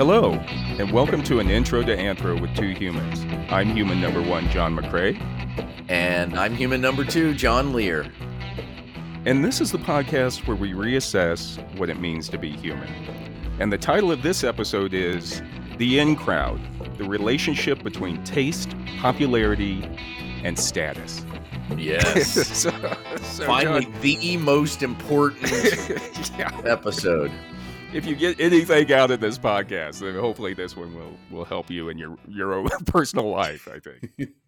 Hello, and welcome to an intro to Anthro with two humans. I'm human number one, John McCray. And I'm human number two, John Lehr. And this is the podcast where we reassess what it means to be human. And the title of this episode is The In Crowd The Relationship Between Taste, Popularity, and Status. Yes. so, so Finally, John, the most important yeah, episode. If you get anything out of this podcast, then hopefully this one will, will help you in your, your own personal life, I think.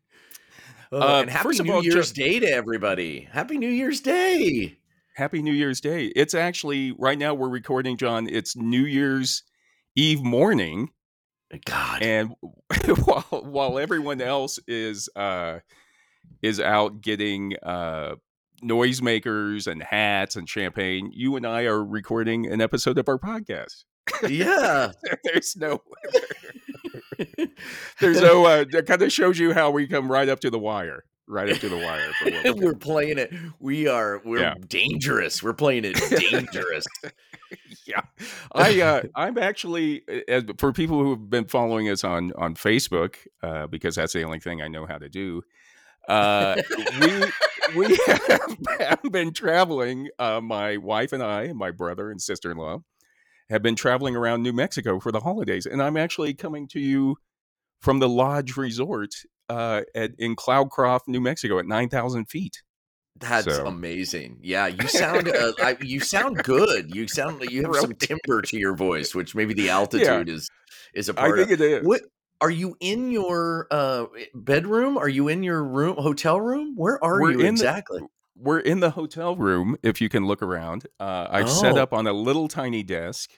Uh, and happy first of New all, Year's Day to everybody. Happy New Year's Day. Happy New Year's Day. It's actually right now we're recording, John. It's New Year's Eve morning, God. and while while everyone else is uh is out getting uh noisemakers and hats and champagne, you and I are recording an episode of our podcast. yeah. There's no there's no uh that kind of shows you how we come right up to the wire. Right up to the wire. for we we're playing it. We are we're Yeah. dangerous. We're playing it dangerous. yeah i uh i'm actually uh, as, for people who have been following us on on facebook uh because that's the only thing i know how to do uh we we have, have been traveling uh my wife and i and my brother and sister-in-law have been traveling around new mexico for the holidays and i'm actually coming to you from the lodge resort uh at in cloudcroft new mexico at 9000 feet That's So- amazing. Yeah, you sound uh, I, you sound good. You sound you have some timbre to your voice, which maybe the altitude is is a part I think of. it is What are you in your uh bedroom? Are you in your room hotel room? Where are We're you in the- exactly? we're in the hotel room if you can look around uh, i've set Oh. up on a little tiny desk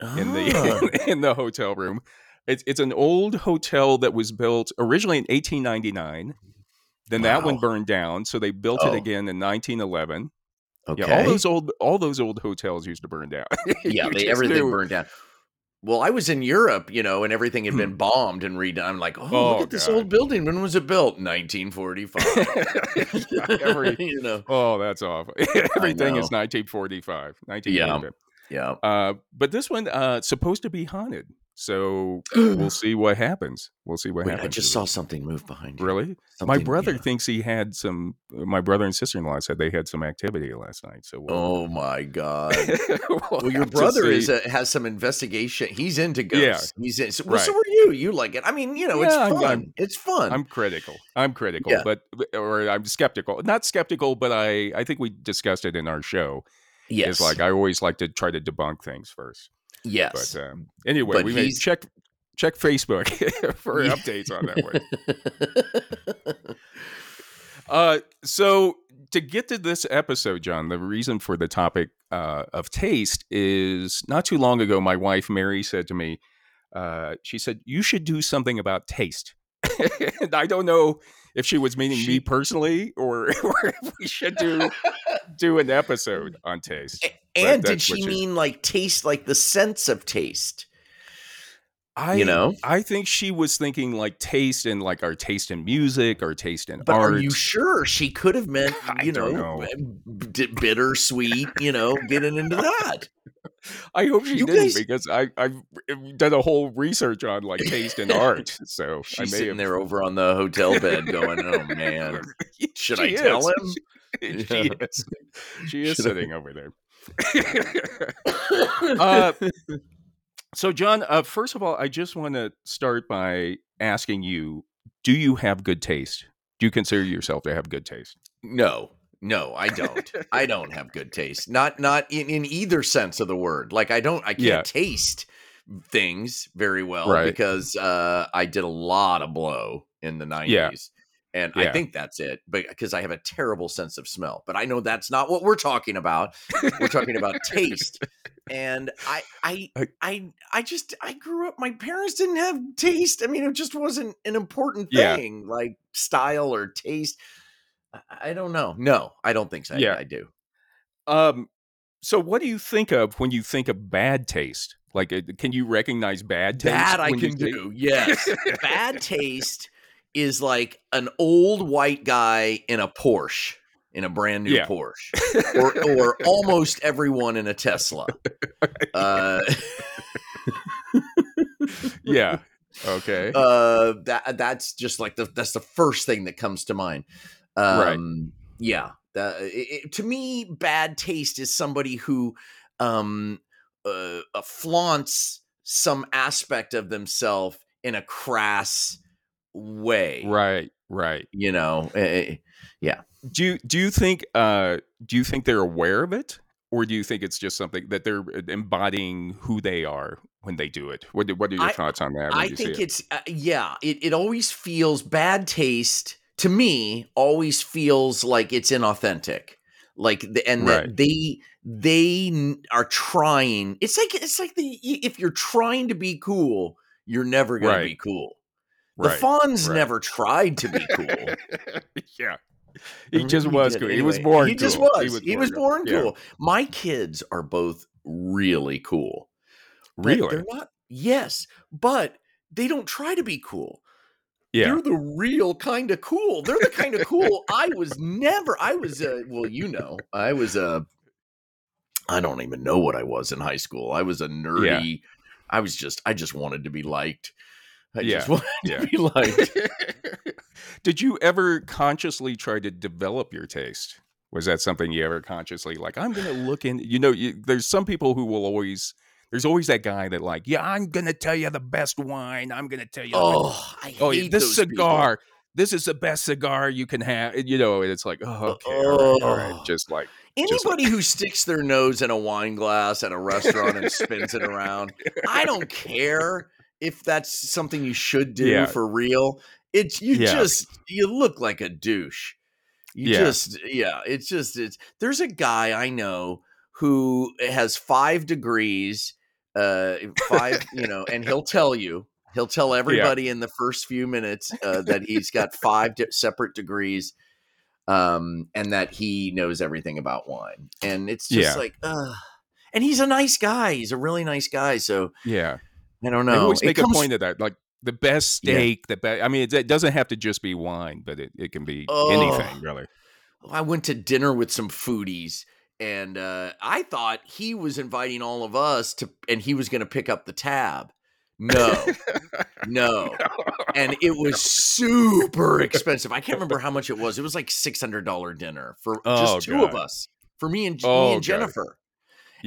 in Ah, the in the hotel room it's, it's an old hotel that was built originally in 1899 then that one burned down so they built Oh. it again in 1911 okay. yeah all those old all those old hotels used to burn down yeah, they, everything knew- burned down. Well, I was in Europe, you know, and everything had been bombed and redone. I'm like, oh, Oh, look at this God. old building. When was it built? 1945. Every- you know, oh that's awful everything is 1945 1945 yeah. uh, but this one uh supposed to be haunted so we'll see what happens we'll see what Wait, happens I just saw it. something move behind you. Really? my brother yeah. thinks he had some. Uh, my brother and sister in law said they had some activity last night. So we'll, Oh my god. we'll Well, your brother is a, has some investigation. He's into ghosts. Yeah. He's in. So, well, so Right. are you. You like it. I mean, you know, it's Yeah, I'm- fun. I'm- it's fun. I'm critical. I'm critical, Yeah. but or I'm skeptical. Not skeptical, but I I think we discussed it in our show. yes. It's like I always like to try to debunk things first. Yes. But um, anyway, But we may check check Facebook for updates on that one. Uh, so to get to this episode, John, the reason for the topic uh, of taste is not too long ago, my wife Mary said to me, uh, she said, "You should do something about taste." and I don't know if she was meaning me personally or, or if we should do do an episode mm. on taste. and did she mean like taste, like the sense of taste? I, You know? I think she was thinking like taste and like our taste in music, our taste in But art. are you sure she could have meant, you know, know. b- bitter, sweet, you know, getting into that? I hope she You didn't guys- because I I've eh, done a whole research on like taste and art. So She's I may sitting have, there over on the hotel bed going, oh man, should I She tell is. him? she Yeah. is. She is Should I- sitting over there. uh, so, John, uh, first of all, I just want to start by asking you: Do you have good taste? Do you consider yourself to have good taste? No, no, I don't. I don't have good taste. Not not in, in either sense of the word. Like I don't I can't Yeah. taste things very well Right. because uh I did a lot of blow in the 90s. Yeah. And I think that's it, but because I have a terrible sense of smell. But I know that's not what we're talking about. We're talking about taste. And I I I- I I just I grew up my parents didn't have taste. I mean, it just wasn't an important Yeah. thing like style or taste. I- I don't know. No, I don't think so. Yeah. I do. Um, so what do you think of when you think of bad taste? Like, uh, can you recognize bad taste? That I can do. Yes. Bad taste is like an old white guy in a Porsche, in a brand new Yeah. Porsche, or or almost everyone in a Tesla. Uh, yeah. Okay. Uh, that that's just like the that's the first thing that comes to mind. Um, Right. Yeah. It- to me, bad taste is somebody who um, uh, uh, flaunts some aspect of themselves in a crass way. right. Right. You know. eh, eh, Do you do you think uh do you think they're aware of it, or do you think it's just something that they're uh, embodying who they are when they do it? What What are your I- thoughts on that? I think it? it's uh, yeah. It it always feels bad taste to me. Always feels like it's inauthentic. Like the, and that they they are trying. It's like it's like the if you're trying to be cool, you're never gonna be Right. The. Fonz right. never tried to be cool. yeah. He just was cool. he was born He just cool. was. He was born Yeah. cool. My kids are both really cool. Really? They're not. Yes, but they don't try to be cool. Yeah. They're the real kind of cool. They're the kind of cool I was never. I was. Uh, well, you know, I was a. I don't even know what I was in high school. I was a nerdy. I was just. I just wanted to be liked. I just Yeah, wanted yeah. to be liked. Did you ever consciously try to develop your taste? Was that something you ever consciously like? I'm gonna look in. You know, you, there's some people who will always. There's always that guy that like, yeah, I'm gonna tell you the best wine. I'm gonna tell you. Oh, I oh, hate oh, this those people. cigar. This is the best cigar you can have. You know, and it's like, oh, okay, all right, all right. Oh. just like, Just Anybody who sticks their nose in a wine glass at a restaurant and spins it around, I don't care if that's something you should do Yeah. for real. It's you Yeah. just you look like a douche. You Yeah. just yeah, it's just it's there's a guy I know who has 5 degrees uh 5, you know, and he'll tell you He'll tell everybody in the first few minutes uh, that he's got five di- separate degrees, um, and that he knows everything about wine. And it's just like, uh, and he's a nice guy. He's a really nice guy. So yeah. I don't know. always It make comes- a point of that. Like the best Yeah. steak, the best. I mean, it, it doesn't have to just be wine, but it, it can be Oh. anything, really. I went to dinner with some foodies, and uh, I thought he was inviting all of us to, and he was going to pick up the tab. No, no. and it was super expensive. I can't remember how much it was. It was like six hundred dollar dinner for Oh, just two of us, for me and Oh, me and God. Jennifer.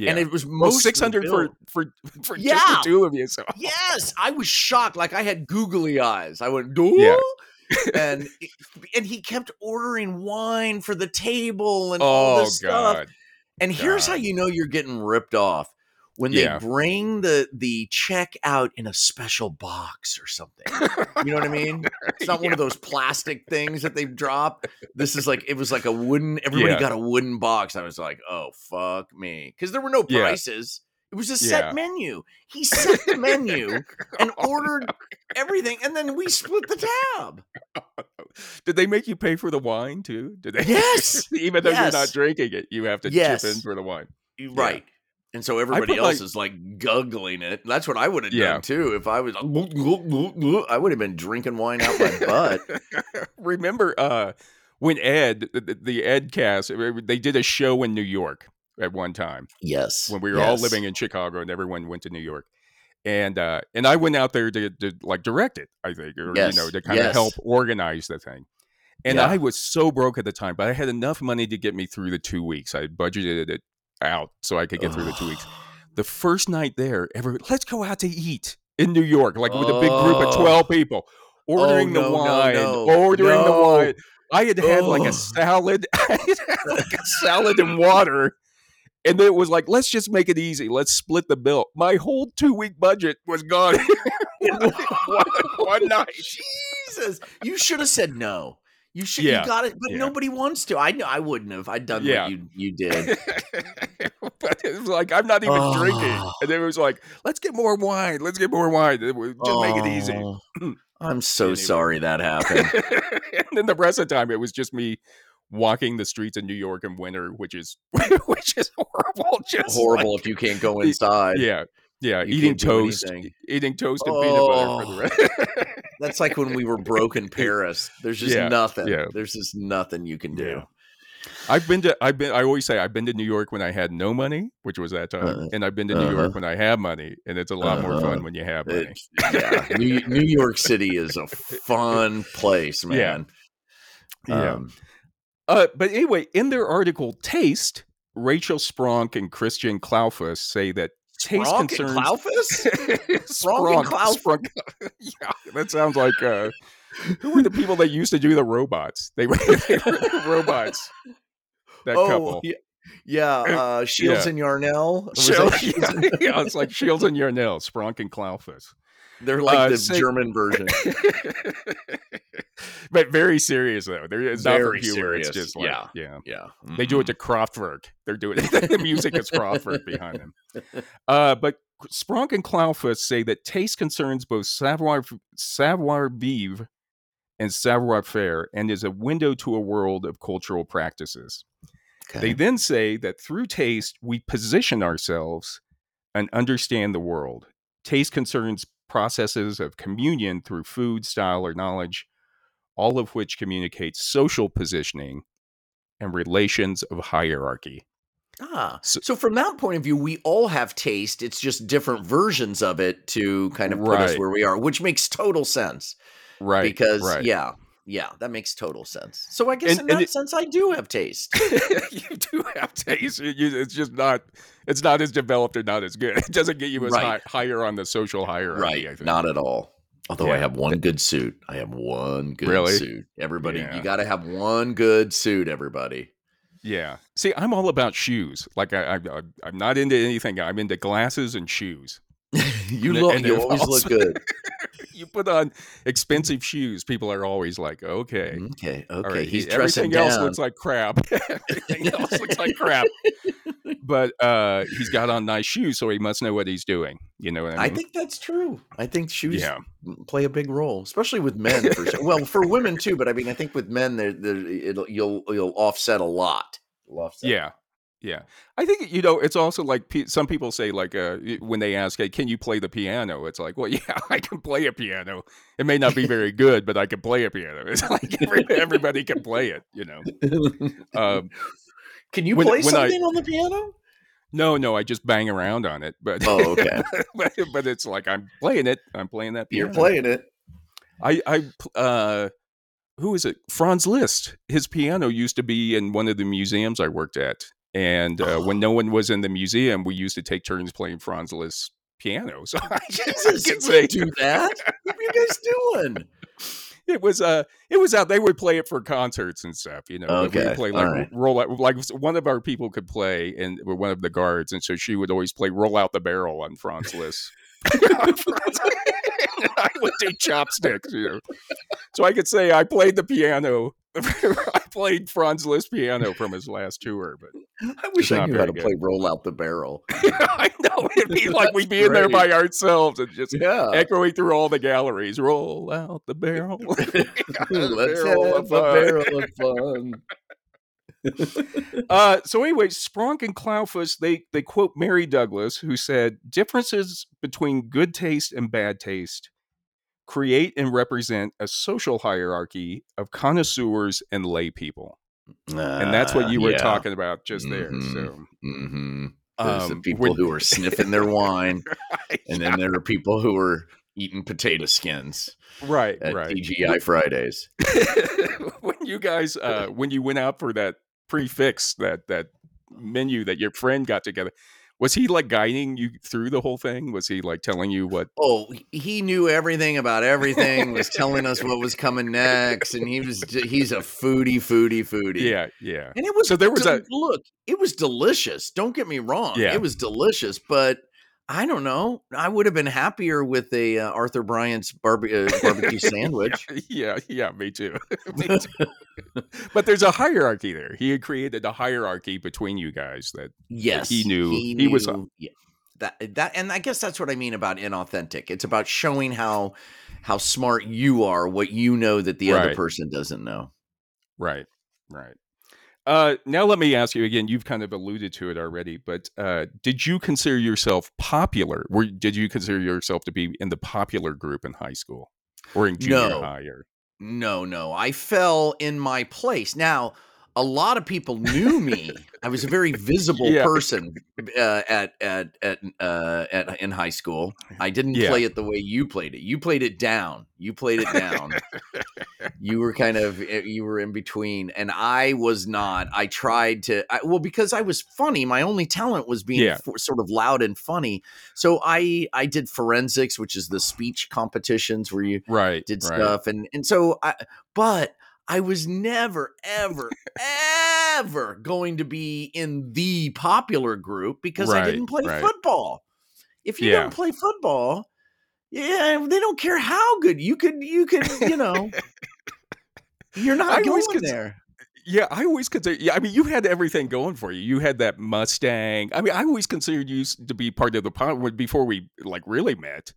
Yeah. And it was most six hundred for bill. for for just the two of you. So Yes, I was shocked. Like I had googly eyes. I went, "Duh?" Yeah. and and he kept ordering wine for the table and all oh this stuff. god, And here's how you know you're getting ripped off when they Yeah. bring the the check out in a special box or something. You know what I mean? It's not one of those plastic things that they've dropped. This is like it was like a wooden. Everybody Yeah. got a wooden box. I was like, oh fuck me, because there were no Yeah. prices. It was a set Yeah. menu. He set the menu and oh, ordered everything, and then we split the tab. Did they make you pay for the wine too? Did they? Yes. Even though you're not drinking it, you have to Yes. chip in for the wine. Right. And so everybody else like- is like guggling it. That's what I would have Yeah. done too if I was. I would have been drinking wine out my butt. Remember uh, when Ed, the, Ed cast, uh, they did a show in New York at one time Yes. when we were all living in Chicago and everyone went to New York. And uh, and I went out there to, to like direct it, I think, or Yes, you know, to kind of help organize the thing. And Yeah. I was so broke at the time, but I had enough money to get me through the two weeks. I budgeted it out so I could get through the two weeks. The first night there, every let's go out to eat in New York, like with a big group of Oh. twelve people, ordering oh, no, the wine, no, ordering the wine. I had had like Oh. a salad, I had had like a salad and water, and then it was like, let's just make it easy. Let's split the bill. My whole two week budget was gone one, one, one night. Jesus, you should have said no. You should. Yeah, You got it, but yeah. nobody wants to. I know. I wouldn't have. I'd done Yeah. what you you did. but it was like I'm not even drinking, Oh. and then it was like, let's get more wine. Let's get more wine. Just make it easy. Oh, I'm so Anyway. sorry that happened. and then the rest of the time, it was just me walking the streets in New York in winter, which is which is horrible. Just Horrible like- if you can't go inside. yeah, yeah. You eating toast, eating toast and peanut butter for the rest. That's like when we were broke in Paris. There's just Yeah, nothing. yeah. There's just nothing you can do. Yeah. I've been to I've been I always say I've been to New York when I had no money, which was that time, Uh, and I've been to New uh-huh. York when I have money, and it's a lot more Uh-huh. fun when you have money. It- yeah, New, New York City is a fun place, man. Yeah. Um, Uh, but anyway, in their article "Taste," Rachel Spronk and Christien Klaufus say that taste Spronk and concerns and Spronk. yeah, that sounds like uh, who were the people that used to do the robots? They were, they were the robots. That oh, couple. yeah, yeah. Uh, Shields Yeah. and Yarnell. Shields yeah, yeah, it's like Shields and Yarnell, Spronk and Klaufus. They're like Uh, the say- German version. but very serious though. There is not for humor. It's just like, yeah. yeah. Yeah, They do it to Kraftwerk. They're doing the music is Kraftwerk behind them. Uh, but Spronk and Klaufus say that taste concerns both savoir savoir vivre and savoir faire, and is a window to a world of cultural practices. They then say that through taste we position ourselves and understand the world. Taste concerns processes of communion through food, style, or knowledge, all of which communicate social positioning and relations of hierarchy. Ah, So- so, from that point of view, we all have taste. It's just different versions of it to kind of put us where we are, which makes total sense. Right. because right. yeah, yeah, that makes total sense. So I guess And- in and that it- sense, I do have taste. you do have taste. It's just not. It's not as developed or not as good. It doesn't get you as Right. high, higher on the social hierarchy. I think. Not at all. Although I have one good suit. I have one good Really? suit. Everybody, Yeah. you got to have one good suit. Everybody. Yeah. See, I'm all about shoes. Like I, I, I I'm not into anything. I'm into glasses and shoes. you And- look. and You always also- look good. you put on expensive shoes, people are always like, "Okay, Okay. Okay. right, He's dressing everything else down. looks like crap. everything else looks like crap." But uh, he's got on nice shoes, so he must know what he's doing. You know what I mean? I think that's true. I think shoes yeah. play a big role, especially with men. For sure. Well, for women too, but I mean, I think with men, it'll you'll you'll offset a lot. Offset. Yeah. Yeah. I think, you know, it's also like pe- some people say, like, uh, when they ask, hey, can you play the piano? It's like, well, yeah, I can play a piano. It may not be very good, but I can play a piano. It's like every, everybody can play it, you know. Um, Can you when- play when I- something on the piano? no, no, I just bang around on it. But, Oh, okay. but, but it's like, I'm playing it. I'm playing that piano. You're playing it. I, I, uh, who is it? Franz Liszt. His piano used to be in one of the museums I worked at. And uh, when no one was in the museum, we used to take turns playing Franz Liszt piano. So I, Jesus, I can say do that. What are you guys doing? it was uh it was out. They would play it for concerts and stuff. You know, Like, we Okay, play like right. roll out. Like one of our people could play, and one of the guards, and so she would always play "Roll Out the Barrel" on Franz Liszt. I would do chopsticks, you know. So I could say I played the piano. I played Franz Liszt piano from his last tour, but I wish I knew how to good. play "Roll Out the Barrel." I know it'd be like we'd be in there by ourselves and just Yeah, echoing through all the galleries. Roll out the barrel. let's have a barrel of fun. Uh, so anyway, Spronk and Klaufus they they quote Mary Douglas, who said differences between good taste and bad taste create and represent a social hierarchy of connoisseurs and lay people, and that's what you were talking about just there. Mhm. So Mm-hmm. There's the um, people who are sniffing their wine, and Yeah, then there are people who are eating potato skins right, at right. TGI Fridays. when you guys uh when you went out for that prix fixe that that menu that your friend got together was he like guiding you through the whole thing was he like telling you what Oh, he knew everything about everything. Was telling us what was coming next, and he was he's a foodie, foodie, foodie. yeah yeah And it was So there was del- a- look. It was delicious. Don't get me wrong. Yeah. It was delicious, but I don't know. I would have been happier with a uh, Arthur Bryant's barbe- uh, barbecue sandwich. yeah yeah me too me too but there's a hierarchy there he had created a hierarchy between you guys that Yes, he knew- he was a- yeah, that that, and I guess that's what I mean about inauthentic. It's about showing how how smart you are, what you know that the other person doesn't know. Right, right. Uh, now let me ask you again. You've kind of alluded to it already, but uh, did you consider yourself popular? Were did you consider yourself to be in the popular group in high school or in junior No. high? Or No, no. I fell in my place. Now, a lot of people knew me. I was a very visible Yeah. person uh, at at at uh, at in high school. I didn't Yeah. play it the way you played it. You played it down. You played it down. you were kind of eh, you were in between, and I was not. I tried to I, well because I was funny. My only talent was being Yeah. sort of loud and funny. So I I did forensics, which is the speech competitions where you Right. did right. stuff and and so I but I was never ever ever going to be in the popular group because I didn't play right. football. If you Yeah. don't play football, yeah, they don't care how good you could you could, you know, you're not I going cons- there. Yeah, I always consider. Yeah, I mean, you had everything going for you. You had that Mustang. I mean, I always considered you to be part of the pod before we like really met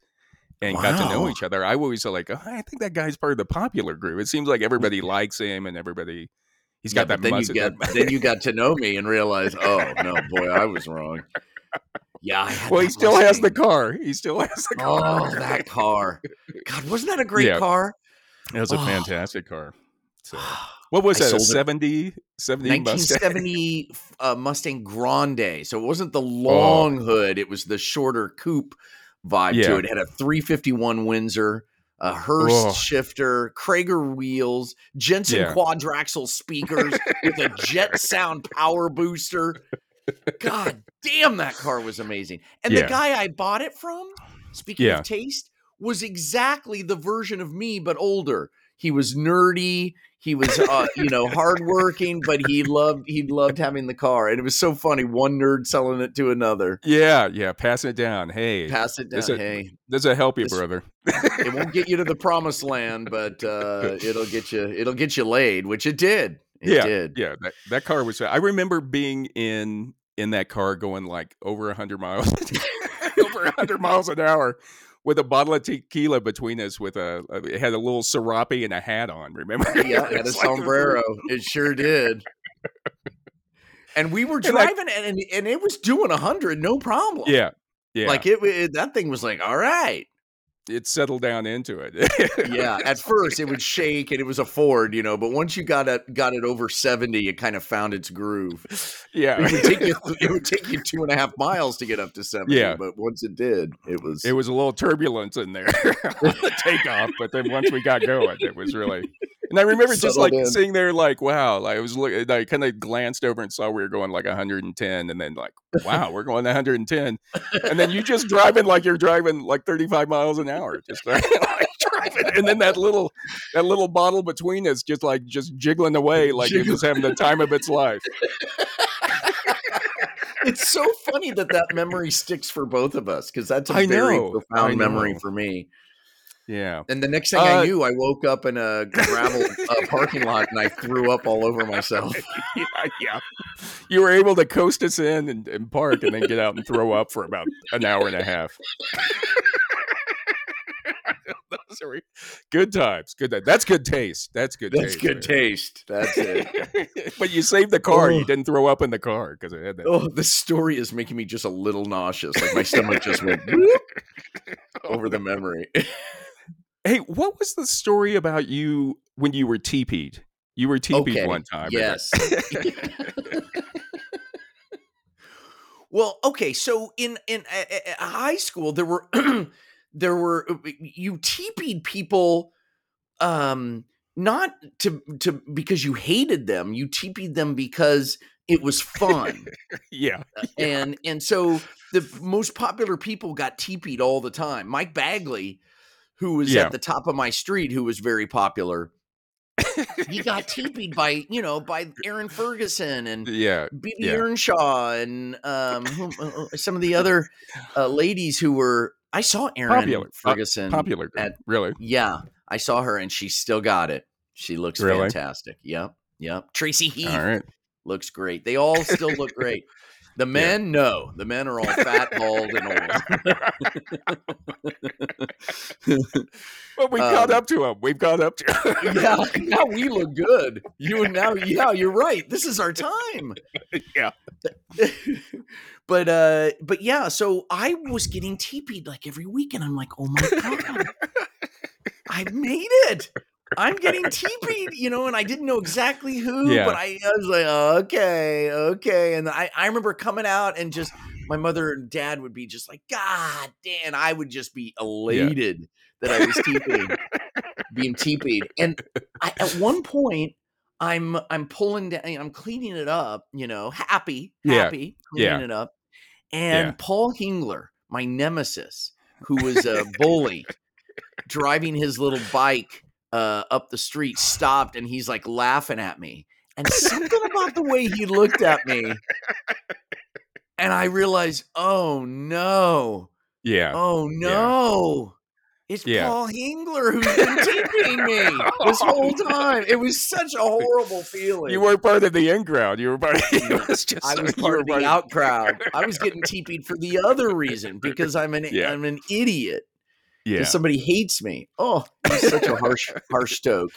and got to know each other. I always like, oh, I think that guy's part of the popular group. It seems like everybody likes him and everybody. He's Yeah, got that then you got then you got to know me and realize, oh no, boy, I was wrong. Yeah, well, he still has the car. He still has the car. Oh, that car. God, wasn't that a great Yeah. car? It was a Oh. fantastic car. So, what was I that? A sold it- 70, 70 Mustang? uh, Mustang Grande. So it wasn't the Oh. long hood; it was the shorter coupe vibe Yeah. to it. It had a 351 Windsor, a Hurst Oh. shifter, Cragar wheels, Jensen Yeah. quadraxle speakers with a Jet Sound power booster. God damn, that car was amazing. And the guy I bought it from, speaking Yeah. of taste, was exactly the version of me, but older. He was nerdy. He was, uh, you know, hardworking, but he loved he loved having the car, and it was so funny. One nerd selling it to another. Yeah, yeah. Pass it down. Hey, Pass it down. This hey, this will help you, this- brother. it won't get you to the promised land, but uh, it'll get you. It'll get you laid, which it did. It yeah, did. yeah. That, that car was. I remember being in in that car going like over hundred miles, over hundred miles an hour, with a bottle of tequila between us. With a, a- it had a little serape and a hat on. Remember? Yeah, it had a like sombrero. It sure did. And we were driving, and, and and it was doing hundred, no problem. Yeah, yeah. like it, it. That thing was like, all right. It settled down into it. Yeah. At first, it would shake, and it was a Ford, you know. But once you got it, got it over seventy, it kind of found its groove. yeah. It would take you. It would take you two and a half miles to get up to seventy. Yeah. But once it did, it was. It was a little turbulence in there on the takeoff, but then once we got going, it was really. And I remember just like in. sitting there, like, wow. Like, I was looking, I kind of glanced over and saw we were going like 110, and then like, wow, we're going 110, and then you just driving like you're driving like 35 miles an hour, just like, driving, and then that little that little bottle between us, just like just jiggling away, like it was having the time of its life. it's so funny that that memory sticks for both of us because that's a I very know, profound memory for me. Yeah. And the next thing Uh, I knew, I woke up in a gravel uh, parking lot and I threw up all over myself. yeah, yeah. You were able to coast us in and, and park and then get out and throw up for about an hour and a half. Those are good times. Good. ti- That's good taste. That's good. That's taste, good man. taste. That's it. but you saved the car. You Oh. didn't throw up in the car because it had that. Oh, this story is making me just a little nauseous. Like my stomach just went over the memory. Hey, what was the story about you when you were teepeed? You were teepeed Okay, one time. yes. Well, okay, so in in uh, uh, high school there were there were uh, you teepeed people um not to to because you hated them, you teepeed them because it was fun. yeah. and and so the most popular people got teepeed all the time. Mike Bagley, who was Yeah. at the top of my street, who was very popular, he got teepeed by you know by Aaron Ferguson and Yeah. BB Yeah. Earnshaw and um, whom- uh, uh, some of the other uh, ladies who were. I saw Aaron Popular. Pop- Ferguson. Popular. girl. at- really? Yeah, I saw her, and she still got it. She looks Really? fantastic. Yep, yep. Tracy Heath All right. looks great. They all still look great. The men, no. The men are all fat, bald, and old. but we've caught Um, up to them. We've caught up to him. yeah, now we look good. You and now, yeah, you're right. This is our time. yeah. but uh, but yeah. So I was getting teepeed like every week, and I'm like, oh my god, I made it. I'm getting teepeed, you know, and I didn't know exactly who, Yeah. but I, I was like, oh, okay, okay. And I, I remember coming out and just my mother and dad would be just like, God damn, I would just be elated that I was teepeed, being teepeed. And I, at one point, I'm I'm pulling down, I'm cleaning it up, you know, happy, Yeah. happy, cleaning Yeah. it up. And Yeah. Paul Hingler, my nemesis, who was a bully, driving his little bike uh, up the street, stopped and he's like laughing at me. And something about the way he looked at me. And I realized, oh no, Yeah. oh no. It's Yeah. Paul Hingler who's been teeping me this whole time. It was such a horrible feeling. You weren't part of the in crowd. You were part. Of, it was just I was part of the out crowd. I was getting teepeed for the other reason because I'm an Yeah. I'm an idiot. Yeah. Somebody hates me. Oh, such a harsh harsh stoke.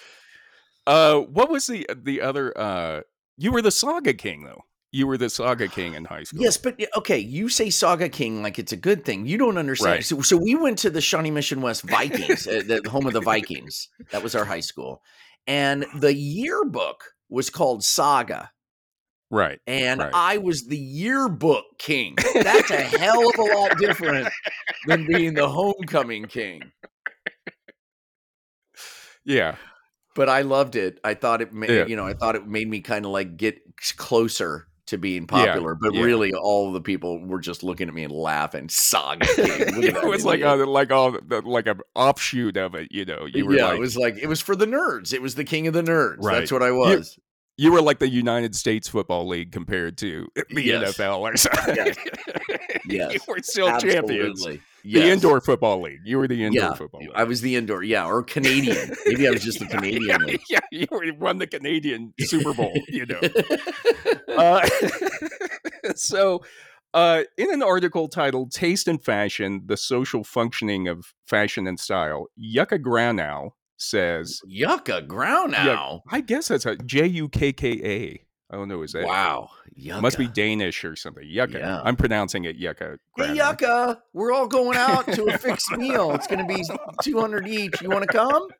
Uh, what was the the other? Uh, you were the Saga King though. You were the Saga King in high school. Yes, but okay, you say Saga King like it's a good thing. You don't understand. Right. So, so we went to the Shawnee Mission West Vikings, uh, the home of the Vikings. That was our high school, and the yearbook was called Saga, Right. and Right. I was the yearbook king. That's a hell of a lot different than being the homecoming king. Yeah. But I loved it. I thought it, made, Yeah. you know, I thought it made me kind of like get closer to being Yeah, popular. But yeah. really, all the people were just looking at me and laughing. Saga. It was like a, uh, like all the, like an offshoot of it. You know, you were yeah, like it was like it was for the nerds. It was the king of the nerds. Right. That's what I was. You were like the United States Football League compared to the Yes. NFL or something. Yes. you were still champions. Absolutely. The indoor football league. You were the indoor Yeah, football league. I was the indoor. Yeah, or Canadian. Maybe I was just the Canadian. league. yeah, you were, won the Canadian Super Bowl. You know. Uh, so, uh, in an article titled "Taste and Fashion: The Social Functioning of Fashion and Style," Yucca Gronow says, Yucca ground Yeah, now. "I guess that's a J U K K A. I don't know. Is that Wow. Yucca. must be Danish or something? Yucca. Yeah. I'm pronouncing it Yucca. Hey, Yucca, we're all going out to a fixed meal. It's going to be 200 each. You want to come?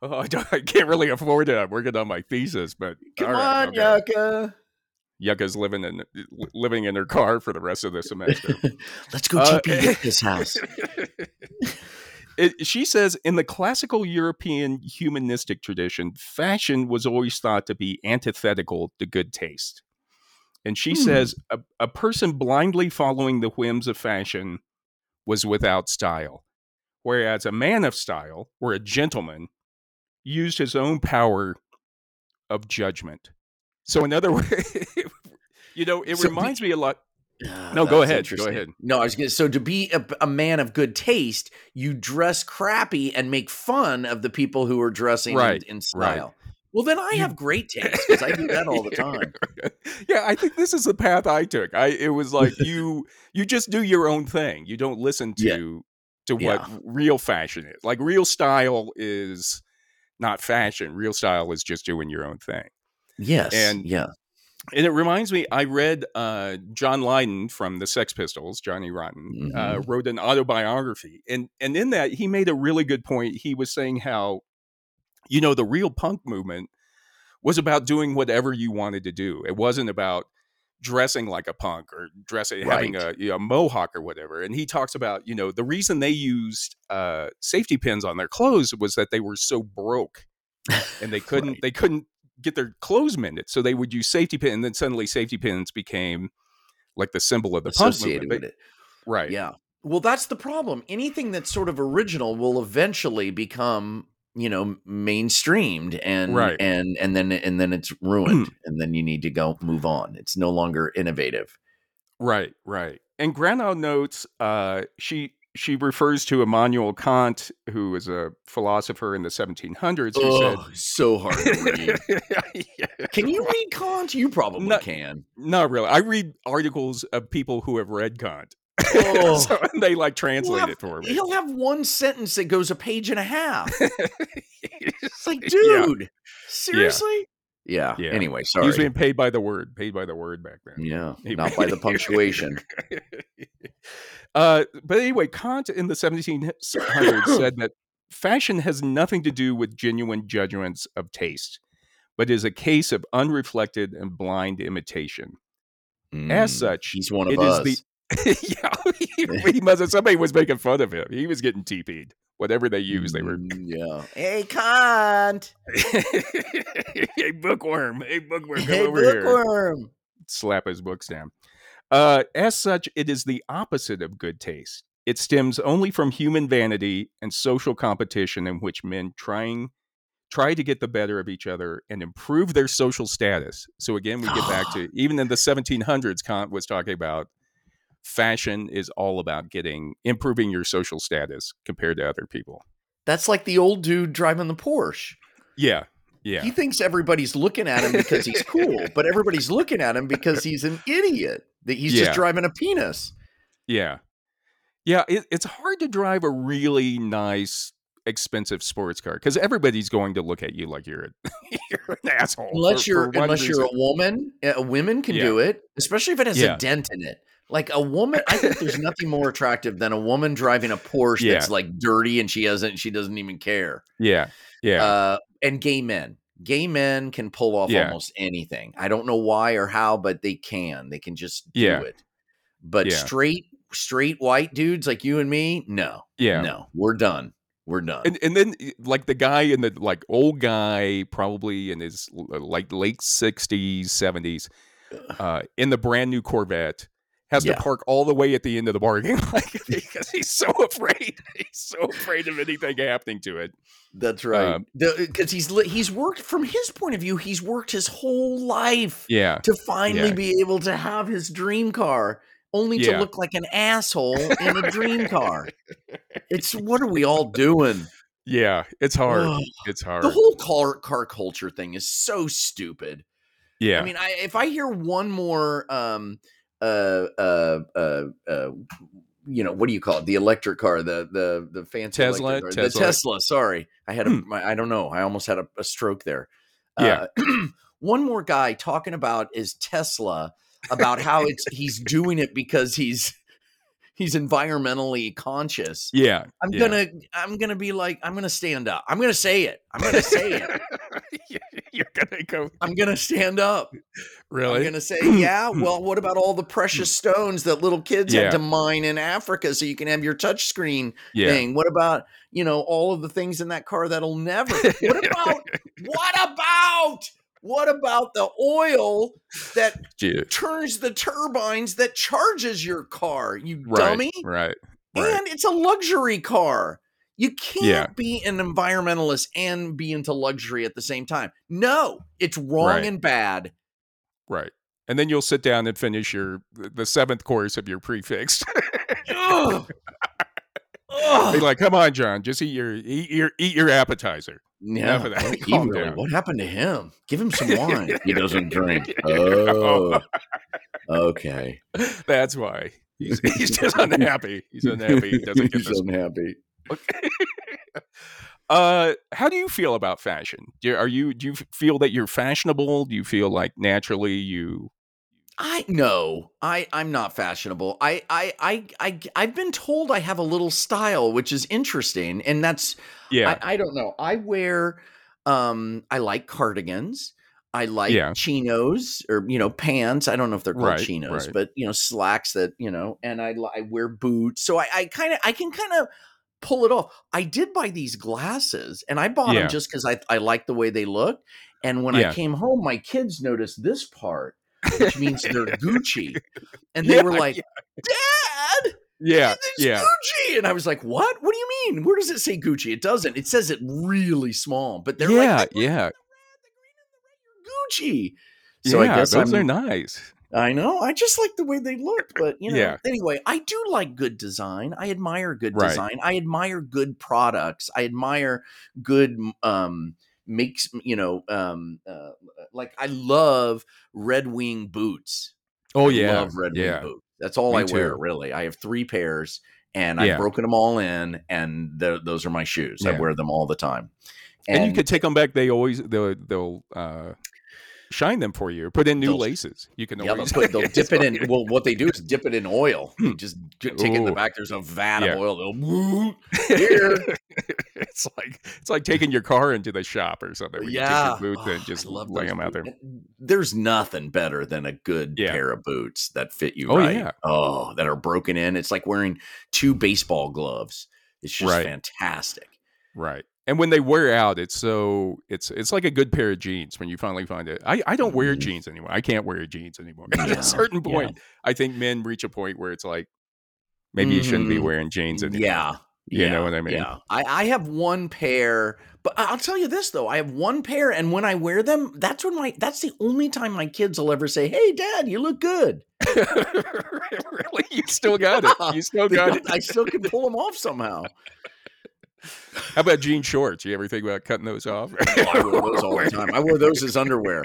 Oh, I, don't, I can't really afford it. I'm working on my thesis, but Come right, on, okay. Yucca. Yucca's living in living in her car for the rest of the semester. Let's go Uh, TP Yucca's house. It, she says in the classical European humanistic tradition, fashion was always thought to be antithetical to good taste. And she Hmm. says a, a person blindly following the whims of fashion was without style, whereas a man of style or a gentleman used his own power of judgment. So, in other words, you know, it So the- reminds me a lot. Ah, No, go ahead, go ahead. No, I was going to. So to be a, a man of good taste, you dress crappy and make fun of the people who are dressing Right, in, right. style. Well, then I have great taste because I do that all the time. yeah, I think this is the path I took. I it was like you you just do your own thing. You don't listen to Yeah. to what Yeah. real fashion is. Like real style is not fashion. Real style is just doing your own thing. Yes, And- yeah, And it reminds me, I read uh, John Lydon from the Sex Pistols, Johnny Rotten, uh, Mhm. wrote an autobiography, and and in that he made a really good point. He was saying how, you know, the real punk movement was about doing whatever you wanted to do. It wasn't about dressing like a punk or dressing having a Right. you know, mohawk or whatever. And he talks about, you know, the reason they used uh, safety pins on their clothes was that they were so broke and they couldn't Right. they couldn't get their clothes mended so they would use safety pin and then suddenly safety pins became like the symbol of the punk movement with it. Right Yeah. Well, that's the problem. Anything that's sort of original will eventually become, you know, mainstreamed and Right. and and then and then it's ruined and then you need to go move on. It's no longer innovative. right right and Gronow notes uh she she refers to Immanuel Kant who was a philosopher in the 1700s who Oh, so hard to read. Yeah. Can you read Kant? You probably No- can. not really i read articles of people who have read Kant Oh. so and they like translate have- it for me He'll have one sentence that goes a page and a half. It's like, Yeah. dude, seriously? Yeah. Yeah. Anyway, sorry. he was being paid by the word paid by the word back then yeah, not by the punctuation. uh, but anyway, Kant in the 1700s said that fashion has nothing to do with genuine judgments of taste, but is a case of unreflected and blind imitation. As Mm, such, he's one of it is us. the yeah, he, he must have, somebody was making fun of him. He was getting TP'd. Whatever they use. they were. Mm, yeah. Hey, cunt. hey, bookworm. Hey, bookworm, come Hey, over here. bookworm. Slap his books down. Uh, as such, it is the opposite of good taste. It stems only from human vanity and social competition in which men trying try to get the better of each other and improve their social status. So again, we get back to even in the 1700s, Kant was talking about fashion is all about getting improving your social status compared to other people. That's like the old dude driving the Porsche. Yeah, yeah, He thinks everybody's looking at him because he's cool, but everybody's looking at him because he's an idiot. That he's Yeah. just driving a penis. yeah, yeah. It, it's hard to drive a really nice, expensive sports car because everybody's going to look at you like you're a, you're an asshole. Unless for- you're for unless you're a woman, a women can Yeah. do it, especially if it has Yeah. a dent in it. Like a woman, I think there's nothing more attractive than a woman driving a Porsche Yeah. that's like dirty and she hasn't, she doesn't even care. yeah, yeah, Uh, and gay men, gay men can pull off Yeah. almost anything. I don't know why or how, but they can. They can just do Yeah. it. But straight, straight white dudes like you and me, no, yeah. no, we're done. We're done. And and then like the guy in the like old guy probably in his like late sixties seventies, uh, in the brand new Corvette has Yeah. to park all the way at the end of the parking lot because he's so afraid. He's so afraid of anything happening to it. That's right. Um, Because he's he's worked from his point of view. He's worked his whole life Yeah, to finally Yeah. be able to have his dream car, only to look like an asshole in a dream car. It's what are we all doing? yeah. It's hard. It's hard. The whole car car culture thing is so stupid. yeah. I mean, I, if I hear one more, um, uh, uh, uh, uh, you know, what do you call it? The electric car, the the the fancy Tesla? car. Tesla. the Tesla. Sorry, I had a, Hmm. my, I don't know, I almost had a, a stroke there. Yeah. Uh, one more guy talking about is Tesla about how it's he's doing it because he's he's environmentally conscious. yeah. I'm yeah. gonna I'm gonna be like I'm gonna stand up. I'm gonna say it. I'm gonna say it. You're gonna go I'm gonna stand up. really. I'm gonna say, yeah. Well, what about all the precious stones that little kids Yeah. had to mine in Africa so you can have your touchscreen yeah. thing? What about you know all of the things in that car that'll never? What about what about what about the oil that Gee, turns the turbines that charges your car? You right, dummy! Right. Right. And it's a luxury car. You can't Yeah. be an environmentalist and be into luxury at the same time. No, it's wrong Right. and bad. Right. And then you'll sit down and finish your the seventh course of your prix fixe. Ugh. Be Ugh. like, come on, John, just eat your eat your eat your appetizer. Yeah, enough that. what, he really- what happened to him? Give him some wine. he doesn't drink. Oh, okay. That's why. He's, he's just unhappy. He's unhappy. He doesn't get He's this. unhappy. Uh, how do you feel about fashion? Do, are you do you feel that you're fashionable? Do you feel like naturally you? I no, I I'm not fashionable. I I I I I've been told I have a little style, which is interesting, and that's Yeah, I, I don't know. I wear um I like cardigans. I like Yeah. chinos or you know pants. I don't know if they're called Right, chinos, right. but you know slacks that you know. And I I wear boots, so I I kind of I can kind of pull it off. I did buy these glasses, and I bought Yeah. them just because I I like the way they look. And when I came home, my kids noticed this part, which means they're Gucci, and they Yeah, were like, "Dad." yeah, It's yeah. Gucci. And I was like, what? What do you mean? Where does it say Gucci? It doesn't. It says it really small, but they're yeah, like, "Yeah, yeah, Gucci. So yeah. I guess those I'm, are nice. I know. I just like the way they looked, but you know. Yeah. Anyway, I do like good design. I admire good Right. design. I admire good products. I admire good um makes you know um uh, like I love Red Wing boots. Oh I yeah, love Red yeah, Wing boots. That's all Me I wear, really. I have three pairs, and Yeah. I've broken them all in, and those are my shoes. I wear them all the time. and, you could take them back. They always they'll they'll uh, shine them for you. Put in new They'll- laces. You can Yeah, they'll, put, they'll dip it in. Well, what they do is dip it in oil. Hmm. You just take it in the back. There's a vat Yeah. of oil. They'll here. it's like it's like taking your car into the shop or something. yeah, you take your boots Oh, and just lay them out there. There's nothing better than a good Yeah. pair of boots that fit you Oh, right. yeah. Oh, that are broken in. It's like wearing two baseball gloves. It's just Right. fantastic. Right. And when they wear out, it's so it's it's like a good pair of jeans when you finally find it. I, I don't wear Mhm. jeans anymore. I can't wear jeans anymore. At a certain yeah. point, I think men reach a point where it's like maybe you shouldn't be Mhm. wearing jeans anymore. Yeah. You yeah, know what I mean? Yeah. I, I have one pair, but I'll tell you this though. I have one pair, and when I wear them, that's when my that's the only time my kids will ever say, Hey dad, you look good. really? You still got it. You still got it. I still can pull them off somehow. How about jean shorts? You ever think about cutting those off? Oh, I wear those all the time. I wear those as underwear.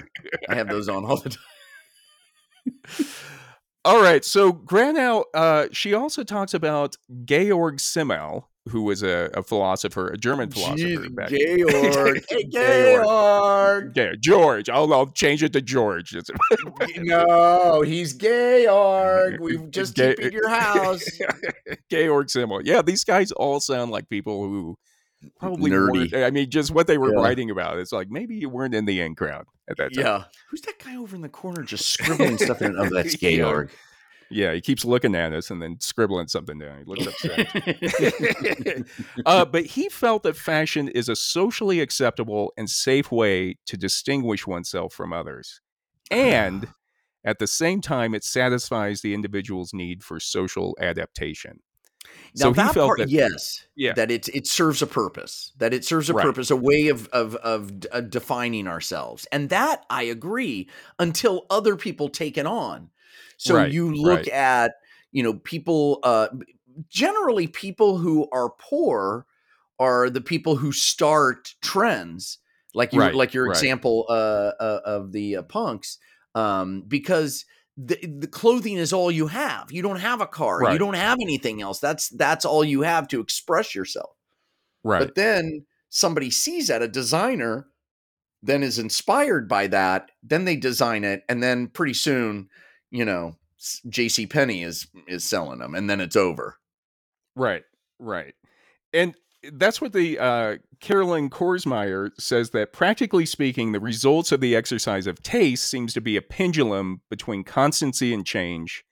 I have those on all the time. All right. So Gronow, uh, she also talks about Georg Simmel, who was a, a philosopher, a German philosopher. back- Georg. Hey, Georg. Yeah, George. I'll, I'll change it to George. No, he's Georg. We've just Ge- keep your house. Georg Simmel. Yeah, these guys all sound like people who probably Nerdy. I mean, just what they were Yeah. writing about. It's like maybe you weren't in the in crowd at that time. Yeah. Who's that guy over in the corner just scribbling stuff in? Oh, that's Yeah. Georg. Yeah, he keeps looking at us and then scribbling something down. He looks upset. uh, but he felt that fashion is a socially acceptable and safe way to distinguish oneself from others. And at the same time, it satisfies the individual's need for social adaptation. Now so he that felt part, that, yes, Yeah. that it it serves a purpose. That it serves a Right. purpose, a way of of of uh, defining ourselves, and that I agree. Until other people take it on, so Right, you look right. at you know people. Uh, generally, people who are poor are the people who start trends, like you Right, like your example uh, uh, of the uh, punks, um, because the, the clothing is all you have. You don't have a car. You don't have anything else. That's that's all you have to express yourself. right. But then somebody sees that a designer then is inspired by that, then they design it and then pretty soon, you know, JC Penney is is selling them and then it's over. Right, right. And that's what the uh, Carolyn Korsmeyer says that practically speaking, the results of the exercise of taste seems to be a pendulum between constancy and change,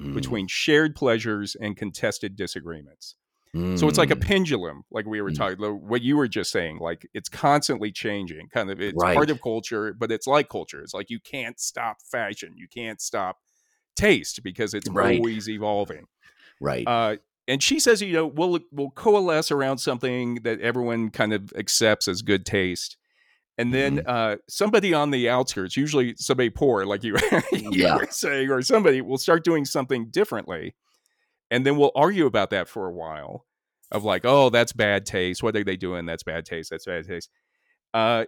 Mm. between shared pleasures and contested disagreements. So it's like a Mm. pendulum, like we were Mm. talking, what you were just saying, like it's constantly changing. Kind of, it's Right. part of culture, but it's like culture. It's like you can't stop fashion, you can't stop taste because it's Right. always evolving. right. Uh, and she says, you know, we'll we'll coalesce around something that everyone kind of accepts as good taste, and then Mm-hmm. uh, somebody on the outskirts, usually somebody poor, like you, you Yeah. were saying, or somebody will start doing something differently, and then we'll argue about that for a while, of like, oh, that's bad taste. What are they doing? That's bad taste. That's bad taste. Uh,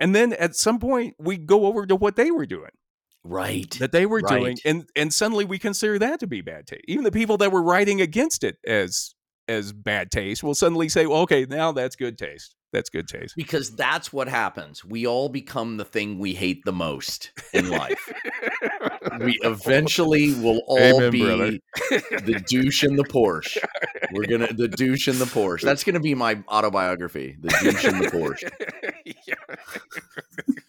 and then at some point, we go over to what they were doing right. that they were doing and and suddenly we consider that to be bad taste even the people that were writing against it as as bad taste will suddenly say well okay now that's good taste that's good taste because that's what happens. We all become the thing we hate the most in life. we eventually will all Amen, be brother. the douche in the Porsche. We're gonna the douche in the Porsche. That's gonna be my autobiography. The douche in the Porsche.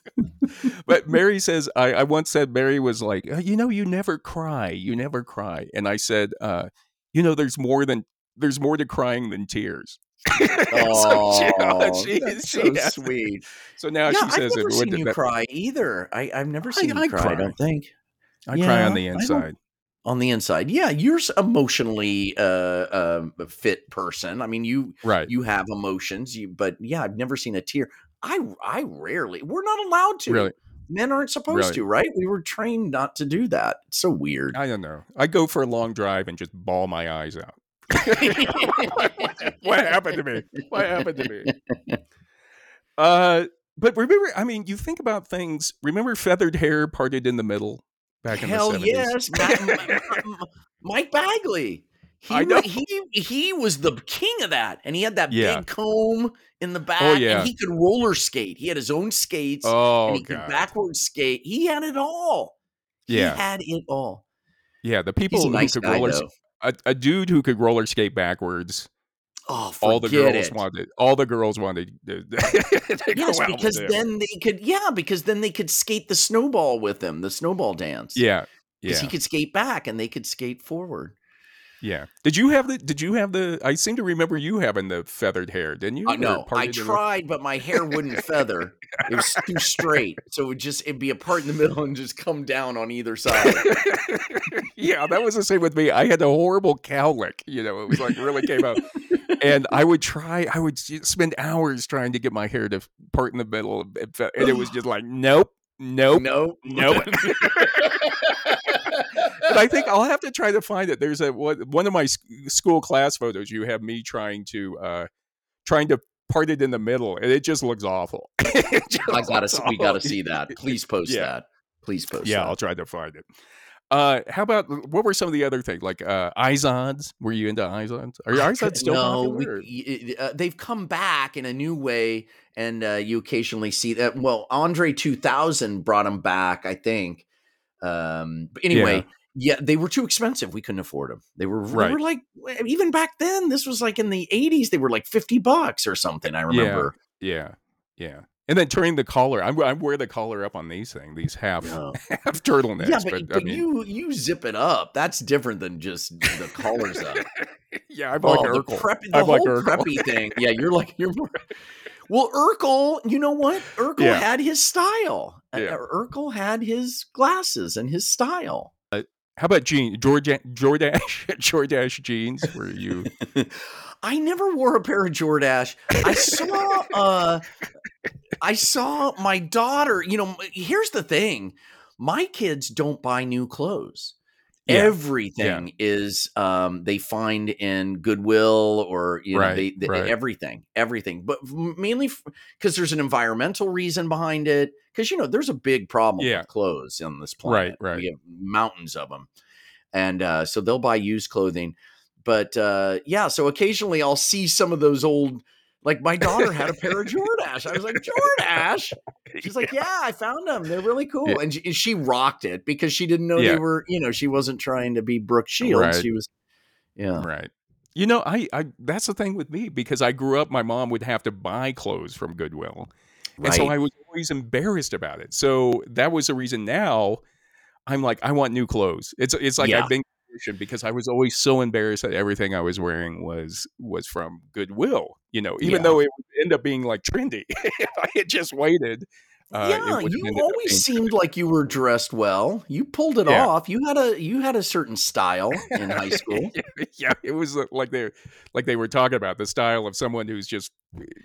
but Mary says, I, I once said Mary was like, "Uh, you know, you never cry, you never cry, and I said, uh, you know, there's more than there's more to crying than tears. Oh, so she, that's she so has- sweet. so now yeah, she I've says, never it, seen you that- cry either. I, I've never I- seen you I cry. I don't think I cry on the Yeah, I inside. on the inside. Yeah, you're emotionally uh, uh, a fit person. I mean, you Right. you have emotions. You, but yeah, I've never seen a tear. I I rarely. We're not allowed to. Really. Men aren't supposed Really. to, right? We were trained not to do that. It's so weird. I don't know. I go for a long drive and just bawl my eyes out. what happened to me? What happened to me? Uh, but remember, I mean, you think about things. Remember, feathered hair parted in the middle back in Hell the 70s? yes, Mike Bagley. He, he he was the king of that, and he had that yeah. big comb in the oh, back, oh, yeah. and he could roller skate. He had his own skates, oh, and he God. could backwards skate. He had it all. Yeah, he had it all. Yeah, the people nice who could guy, roller a, a, dude who could roller skate backwards. Oh, all the girls it. wanted. All the girls wanted. yes, because then they could. Yeah, because then they could skate the snowball with him, the snowball dance. Yeah, because yeah. he could skate back and they could skate forward. Yeah. Did you have the? Did you have the? I seem to remember you having the feathered hair, didn't you? Uh, no, I tried, but my hair wouldn't feather. It was too straight, so it would just it'd be a part in the middle and just come down on either side. yeah, that was the same with me. I had a horrible cowlick. You know, it was like really came out, and I would try. I would spend hours trying to get my hair to part in the middle, and it was just like, nope, nope, nope, nope. but I think I'll have to try to find it. There's a one of my school class photos. You have me trying to uh trying to part it in the middle, and it just looks awful. just I gotta, we gotta see that. Please post yeah. that. Please post. Yeah, that. I'll try to find it. Uh, how about what were some of the other things like uh, Izods? Were you into Izods? Are Izods still no, popular? We, uh, they've come back in a new way, and uh, you occasionally see that. Well, Andre 2000 brought them back, I think. Um, but anyway, yeah yeah, they were too expensive. We couldn't afford them. They were, right. they were like, eh, even back then, this was like in the 80s, they were like 50 bucks or something. I remember. Yeah. Yeah. yeah. And then turning the collar, I'm, I wear the collar up on these things, these half yeah. half turtlenecks. Yeah, but, but, but I mean, you you zip it up. That's different than just the collars up. yeah, I'm like oh, Urkel. The, the I'm whole like preppy thing. Yeah, you're like you're more. Well, Urkel, you know what? Urkel yeah. had his style. Eh, yeah. Urkel had his glasses and his style. How about jeans? Jordache, Jordash, Jordache jeans? Were you? I never wore a pair of Jordache. I saw. uh I saw my daughter. You know, here's the thing: my kids don't buy new clothes. Yeah. Everything yeah. is um, they find in Goodwill or you know they, they right. everything, everything. But mainly because there's an environmental reason behind it. Because you know there's a big problem yeah. with clothes on this planet. Right, right. We have mountains of them, and uh, so they'll buy used clothing. But uh, yeah, so occasionally I'll see some of those old like my daughter had a pair of Jordache. I was like, Jordache? She's like, yeah, I found them. They're really cool. Yeah. And, she, and, she, rocked it because she didn't know yeah. they were, you know, she wasn't trying to be Brooke Shields. Right. She was, yeah. Right. You know, I, I, that's the thing with me because I grew up, my mom would have to buy clothes from Goodwill. Right. And so I was always embarrassed about it. So that was the reason now I'm like, I want new clothes. It's, it's like yeah. I've been because I was always so embarrassed that everything I was wearing was was from Goodwill. You know, even yeah. though it would end up being like trendy, if I had just waited. Uh, yeah, you always seemed like you were dressed well. You pulled it yeah. off. You had a you had a certain style in high school. yeah, it was uh, like they like they were talking about the style of someone who's just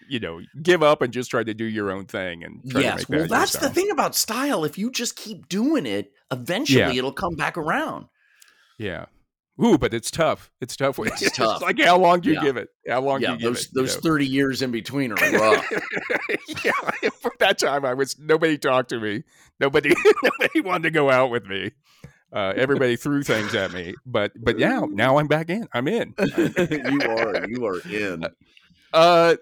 you know give up and just try to do your own thing and yes. well, that's the thing about style. If you just keep doing it, eventually yeah. it'll come back around. Yeah. Ooh, but it's tough. It's tough. It's, it's tough. like how long do you yeah. give it? How long yeah, do you those, give it? Those thirty years in between are rough. yeah, for that time, I was nobody talked to me. Nobody, nobody wanted to go out with me. Uh, everybody threw things at me, but but yeah, now I'm back in. I'm in. you are. You are in. Uh,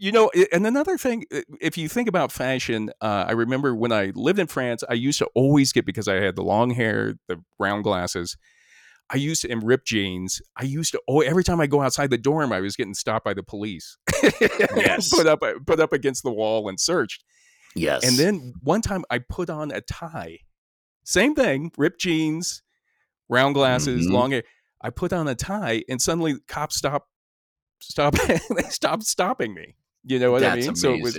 you know, and another thing, if you think about fashion, uh, I remember when I lived in France, I used to always get because I had the long hair, the round glasses. I used to in ripped jeans. I used to oh every time I go outside the dorm, I was getting stopped by the police. yes, put up put up against the wall and searched. Yes, and then one time I put on a tie. Same thing, ripped jeans, round glasses, mm-hmm. long hair. I put on a tie, and suddenly cops stop stop they stopped stopping me. You know what That's I mean? Amazing. So it was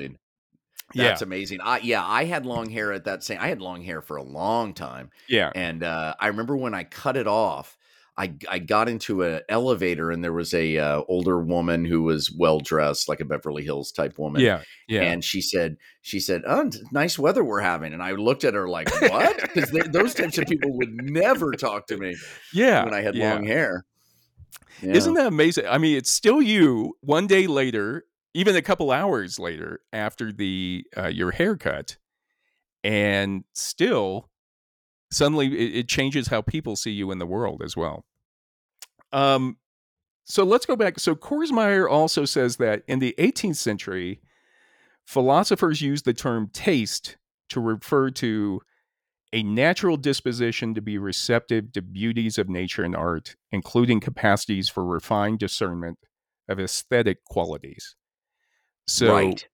that's yeah. amazing. I yeah, I had long hair at that same. I had long hair for a long time. Yeah, and uh, I remember when I cut it off. I, I got into an elevator and there was a uh, older woman who was well dressed like a Beverly Hills type woman. Yeah, yeah. And she said she said, "Oh, nice weather we're having." And I looked at her like, "What?" Because those types of people would never talk to me. Yeah, when I had yeah. long hair. Yeah. Isn't that amazing? I mean, it's still you. One day later, even a couple hours later after the uh, your haircut, and still suddenly it, it, changes how people see you in the world as well. Um, so let's go back. So Korsmeyer also says that in the 18th century, philosophers used the term taste to refer to a natural disposition to be receptive to beauties of nature and art, including capacities for refined discernment of aesthetic qualities. So, right.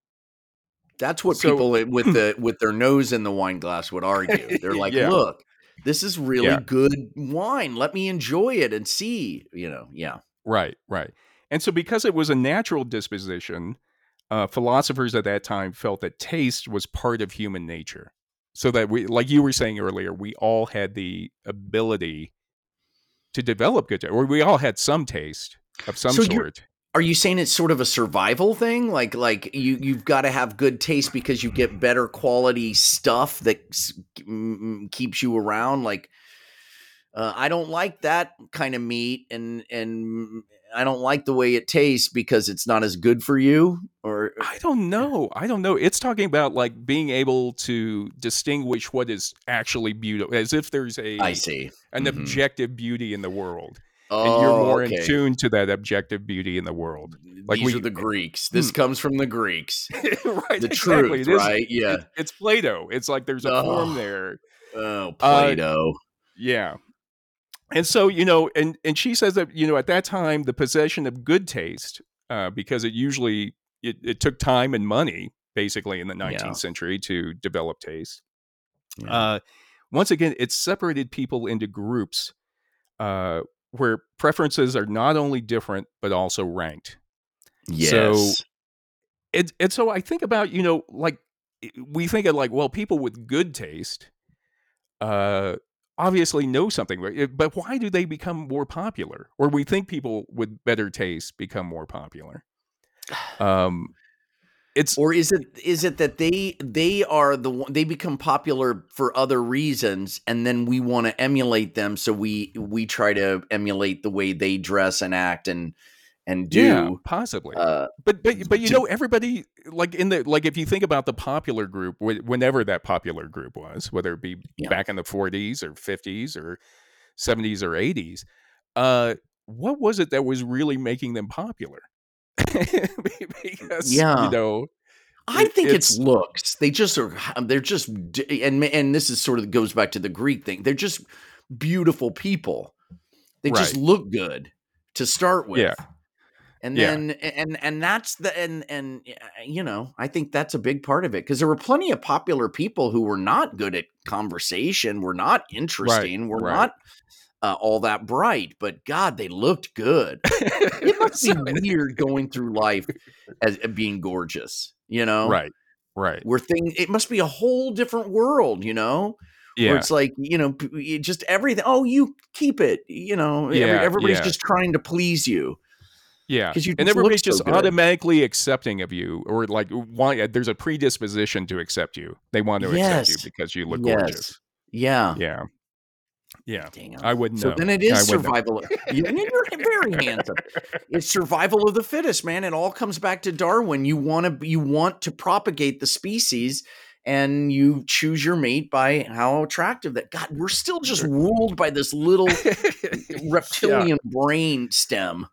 That's what so, people with the with their nose in the wine glass would argue. They're like, yeah. "Look, this is really yeah. good wine. Let me enjoy it and see." You know, yeah. Right, right. And so, because it was a natural disposition, uh, philosophers at that time felt that taste was part of human nature so that we like you were saying earlier we all had the ability to develop good taste or we all had some taste of some so sort are you saying it's sort of a survival thing like like you you've got to have good taste because you get better quality stuff that keeps you around like uh, I don't like that kind of meat, and and I don't like the way it tastes because it's not as good for you. Or I don't know. I don't know. It's talking about like being able to distinguish what is actually beautiful, as if there's a I see an mm-hmm. objective beauty in the world. Oh, and you're oh, more okay. in tune to that objective beauty in the world. Like These we, are the Greeks. This hmm. comes from the Greeks, right? The exactly. truth, right? Yeah, it, it's Plato. It's like there's a oh. form there. Oh, Plato. Uh, yeah, and so you know and and she says that you know at that time the possession of good taste uh, because it usually it, it, took time and money basically in the 19th yeah. century to develop taste yeah. uh, once again it separated people into groups uh, where preferences are not only different but also ranked yes so it, and so i think about you know like we think of like well people with good taste uh obviously know something, eh, but why do they become more popular? Or we think people with better taste become more popular? Um, it's or is it is it that they they are the they become popular for other reasons, and then we want to emulate them, so we we try to emulate the way they dress and act and and do yeah, possibly uh, but but but you know everybody like in the like if you think about the popular group whenever that popular group was whether it be yeah. back in the 40s or 50s or 70s or 80s uh what was it that was really making them popular because yeah. you know I think it's, it's, looks. They just are. They're just, and and this is sort of goes back to the Greek thing. They're just beautiful people. They right. just look good to start with. Yeah and then yeah. and and that's the and and uh, you know i think that's a big part of it because there were plenty of popular people who were not good at conversation were not interesting right, were right. not uh, all that bright but god they looked good it must be weird going through life as, as being gorgeous you know right right where thing it must be a whole different world you know yeah. Where it's like, you know, just everything. Oh, you keep it. You know, yeah, every, everybody's yeah. just trying to please you. Yeah, because you and everybody's just automatically accepting of you, or like why, There's a predisposition to accept you. They want to yes. accept you because you look yes. gorgeous. Yeah, yeah, yeah. Damn. I wouldn't. So know. then it is survival. you, are very handsome. It's survival of the fittest, man. It all comes back to Darwin. You want to you want to propagate the species, and you choose your mate by how attractive that. God, we're still just ruled by this little reptilian yeah. brain stem.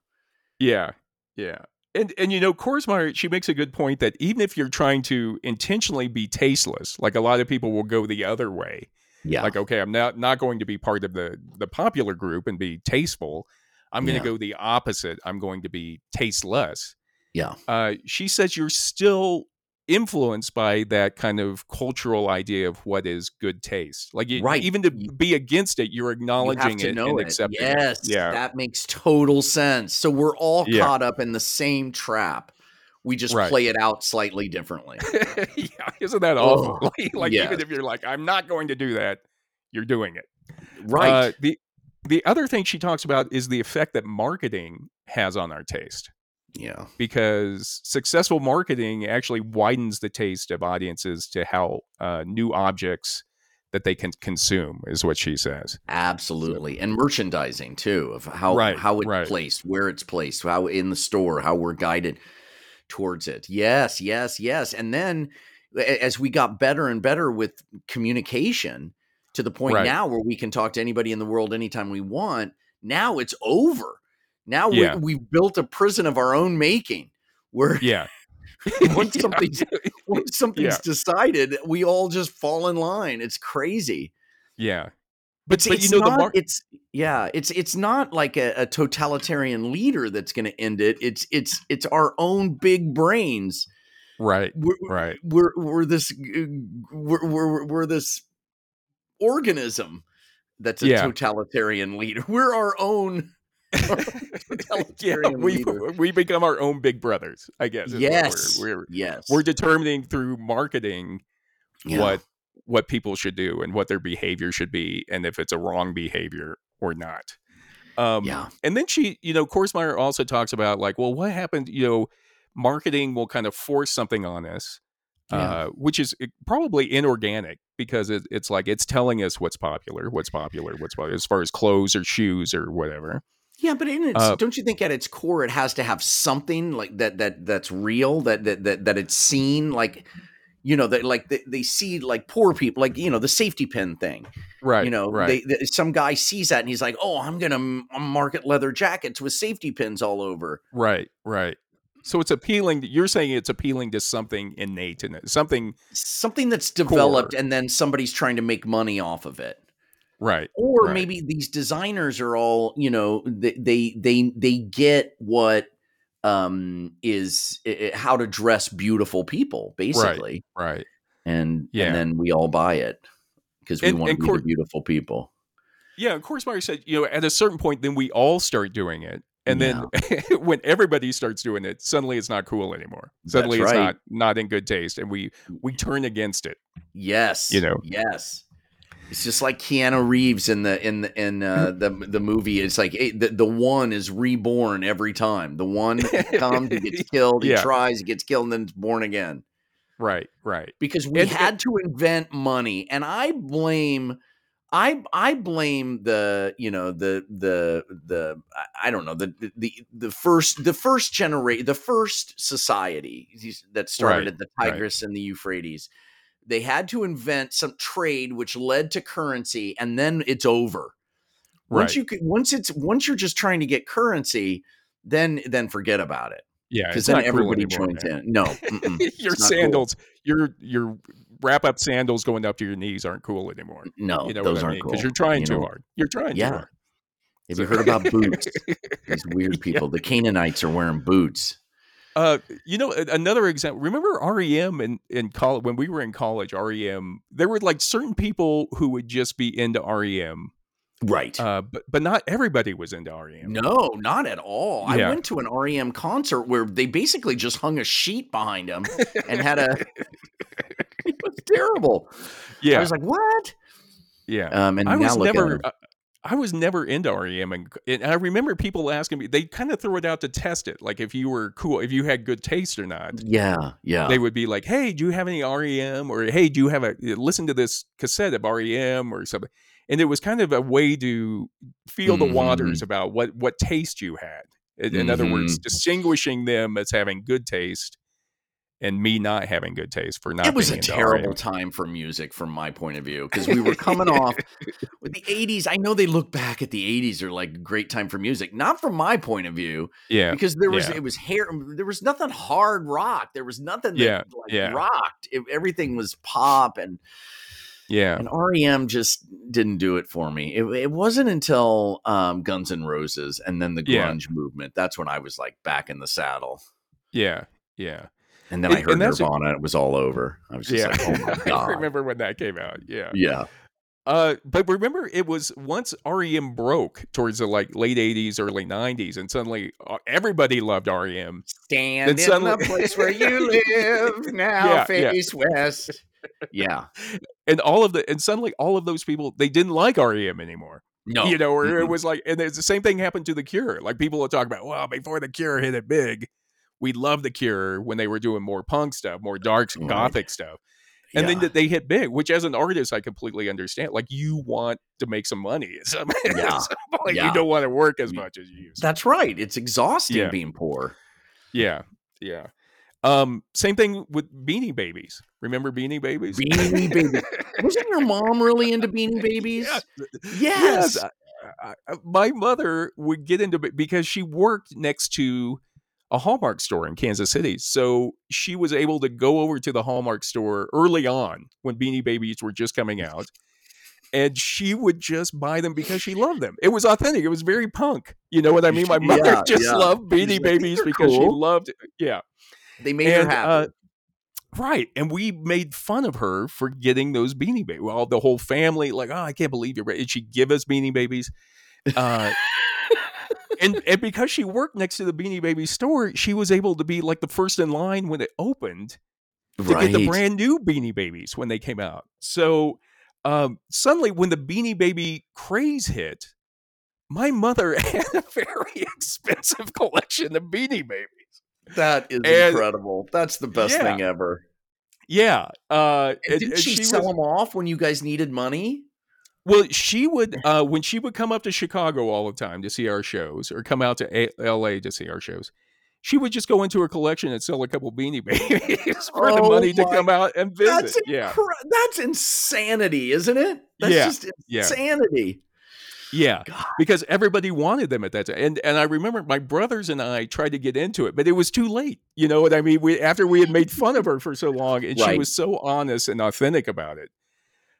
Yeah, yeah. And and you know, Korsmeyer, she makes a good point that even if you're trying to intentionally be tasteless, like a lot of people will go the other way. Yeah. Like, okay, I'm not not going to be part of the the popular group and be tasteful. I'm going to yeah. go the opposite. I'm going to be tasteless. Yeah. Uh, she says you're still influenced by that kind of cultural idea of what is good taste. Like, you, right. even to be against it, you're acknowledging you it and it. accepting yes, it. Yeah, that makes total sense. So we're all yeah. caught up in the same trap. We just right. play it out slightly differently. yeah, isn't that awful? Oh, like, like even if you're like, I'm not going to do that, you're doing it. Right. Uh, the the other thing she talks about is the effect that marketing has on our taste. Yeah. Because successful marketing actually widens the taste of audiences to how uh, new objects that they can consume is what she says. Absolutely. So. And merchandising too of how right, how it's right. placed, where it's placed, how in the store, how we're guided towards it. Yes, yes, yes. And then as we got better and better with communication to the point right. now where we can talk to anybody in the world anytime we want, now it's over Now Yeah. we, we've built a prison of our own making. Where Yeah. once something's once something's decided, we all just fall in line. It's crazy. Yeah. But, It's, but you know not, the mar- it's yeah, it's it's not like a, a totalitarian leader that's going to end it. It's it's it's our own big brains. right. We're, Right. we're we're this we're we're, we're this organism that's a Yeah. totalitarian leader. We're our own. yeah, we leader. we become our own big brothers, I guess. Yes, We're, we're, yes, we're determining through marketing Yeah. what what people should do and what their behavior should be and if it's a wrong behavior or not. Um Yeah. and then she, you know, Korsmeyer also talks about like, well, what happened, you know, marketing will kind of force something on us. Yeah. Uh, which is eh, probably inorganic because it, it's like it's telling us what's popular, what's popular, what's popular as far as clothes or shoes or whatever. Yeah, but in its, Uh, don't you think at its core it has to have something like that that that's real that that that, that it's seen like you know that like they, they see like poor people like you know the safety pin thing Right. you know right. they, they some guy sees that and he's like oh i'm gonna m- market leather jackets with safety pins all over Right, right. So it's appealing. You're saying it's appealing to something innate in it, something something that's developed Core. and then somebody's trying to make money off of it right, or Right. maybe these designers are all you know they they they, they get what um is i- i- how to dress beautiful people basically right. and Yeah. and then we all buy it because we And- want to be Cor- beautiful people Yeah, of course. Meyer said, you know, at a certain point, then we all start doing it, and then when everybody starts doing it, suddenly it's not cool anymore. Suddenly That's it's not not in good taste, and we we turn against it. yes You know. yes it's just like Keanu Reeves in the in the in uh, the the movie. It's like eh, the the one is reborn every time. The one comes, he gets killed, he Yeah. tries, he gets killed, and then it's born again. Right, right. because we And- had to invent money and i blame i i blame the you know the the the I- don't know the the the first the first generation the first society that started Right, at the right. tigris and the euphrates they had to invent some trade which led to currency and then it's over once you could once it's once you're just trying to get currency then then forget about it Yeah, because then not cool everybody joins in no your not cool. sandals, your your wrap up sandals going up to your knees aren't cool anymore. no You know those what I aren't mean? cool Because you're trying you too know? hard. You're trying Yeah. too hard. Have you heard about boots? These weird people. The Canaanites are wearing boots. Uh, you know, another example. Remember REM in in college when we were in college. REM. There were like certain people who would just be into REM, Right. uh, but but not everybody was into REM. no, not at all. I went to an REM concert where they basically just hung a sheet behind them and had a. it was terrible. Yeah, I was like, what? yeah. Um, and I now was look at never. I, I was never into REM, and, and I remember people asking me. They kind of throw it out to test it, like if you were cool, if you had good taste or not. Yeah, yeah. They would be like, "Hey, do you have any REM?" or "Hey, do you have a listen to this cassette of REM or something?" And it was kind of a way to feel the Mm-hmm. waters about what what taste you had. In, in other words, Mhm. distinguishing them as having good taste and me not having good taste for not. it was a terrible time for music from my point of view because we were coming off with the 80s i know they look back at the 80s are like a great time for music not from my point of view Yeah, because there was yeah. it was hair there was nothing hard rock there was nothing that Yeah, like yeah. rocked It- everything was pop and yeah, and rem just didn't do it for me it, it wasn't until um, guns N' roses and then the Yeah. grunge movement that's when i was like back in the saddle yeah, yeah, and then i heard and that's a- nirvana it was all over i was just yeah. like oh my god! I remember when that came out. Yeah. yeah Uh, but remember, it was once REM broke towards the like late '80s, early '90s, and suddenly uh, everybody loved REM. Stand Then in suddenly- the place where you live now, Yeah, yeah. face west. Yeah, and all of the and suddenly all of those people they didn't like REM anymore. no, You know, or it Mm-mm. was like, and it's the same thing happened to the Cure. Like people will talk about, well, before the Cure hit it big, we loved the Cure when they were doing more punk stuff, more dark Right. gothic stuff, and then Yeah. that they hit big. Which, as an artist, I completely understand. Like you want to make some money. at some- at Yeah. some point. Yeah. you don't want to work as much as you used. to. that's right. It's exhausting Yeah. being poor. Yeah, yeah. Um, same thing with Beanie Babies. Remember Beanie Babies? Beanie Babies. Wasn't your mom really into Beanie Babies? Yeah. Yes. Yes, uh, my mother would get into because she worked next to a Hallmark store in Kansas City. So she was able to go over to the Hallmark store early on when Beanie Babies were just coming out. And she would just buy them because she loved them. It was authentic. It was very punk. You know what I mean? My mother yeah, just yeah. loved Beanie Babies because cool. she loved it. Yeah. They made and, her happy. Uh, Right. And we made fun of her for getting those beanie babies. Well, the whole family, like, oh, I can't believe you're right. Did she give us beanie babies? Uh, and and because she worked next to the Beanie Baby store, she was able to be like the first in line when it opened to right. get the brand new Beanie Babies when they came out. So um, suddenly, when the Beanie Baby craze hit, my mother had a very expensive collection of Beanie Babies. That is and, incredible. That's the best yeah. thing ever. Yeah. Uh, and didn't she, she, sell was, them off when you guys needed money? Well, she would uh, when she would come up to Chicago all the time to see our shows, or come out to a- L.A. to see our shows. She would just go into her collection and sell a couple Beanie Babies for oh the money to come out and visit. That's yeah, that's insanity, isn't it? That's yeah. just insanity. Yeah, God. because everybody wanted them at that time, and and I remember my brothers and I tried to get into it, but it was too late. You know what I mean? We after we had made fun of her for so long, and right. she was so honest and authentic about it.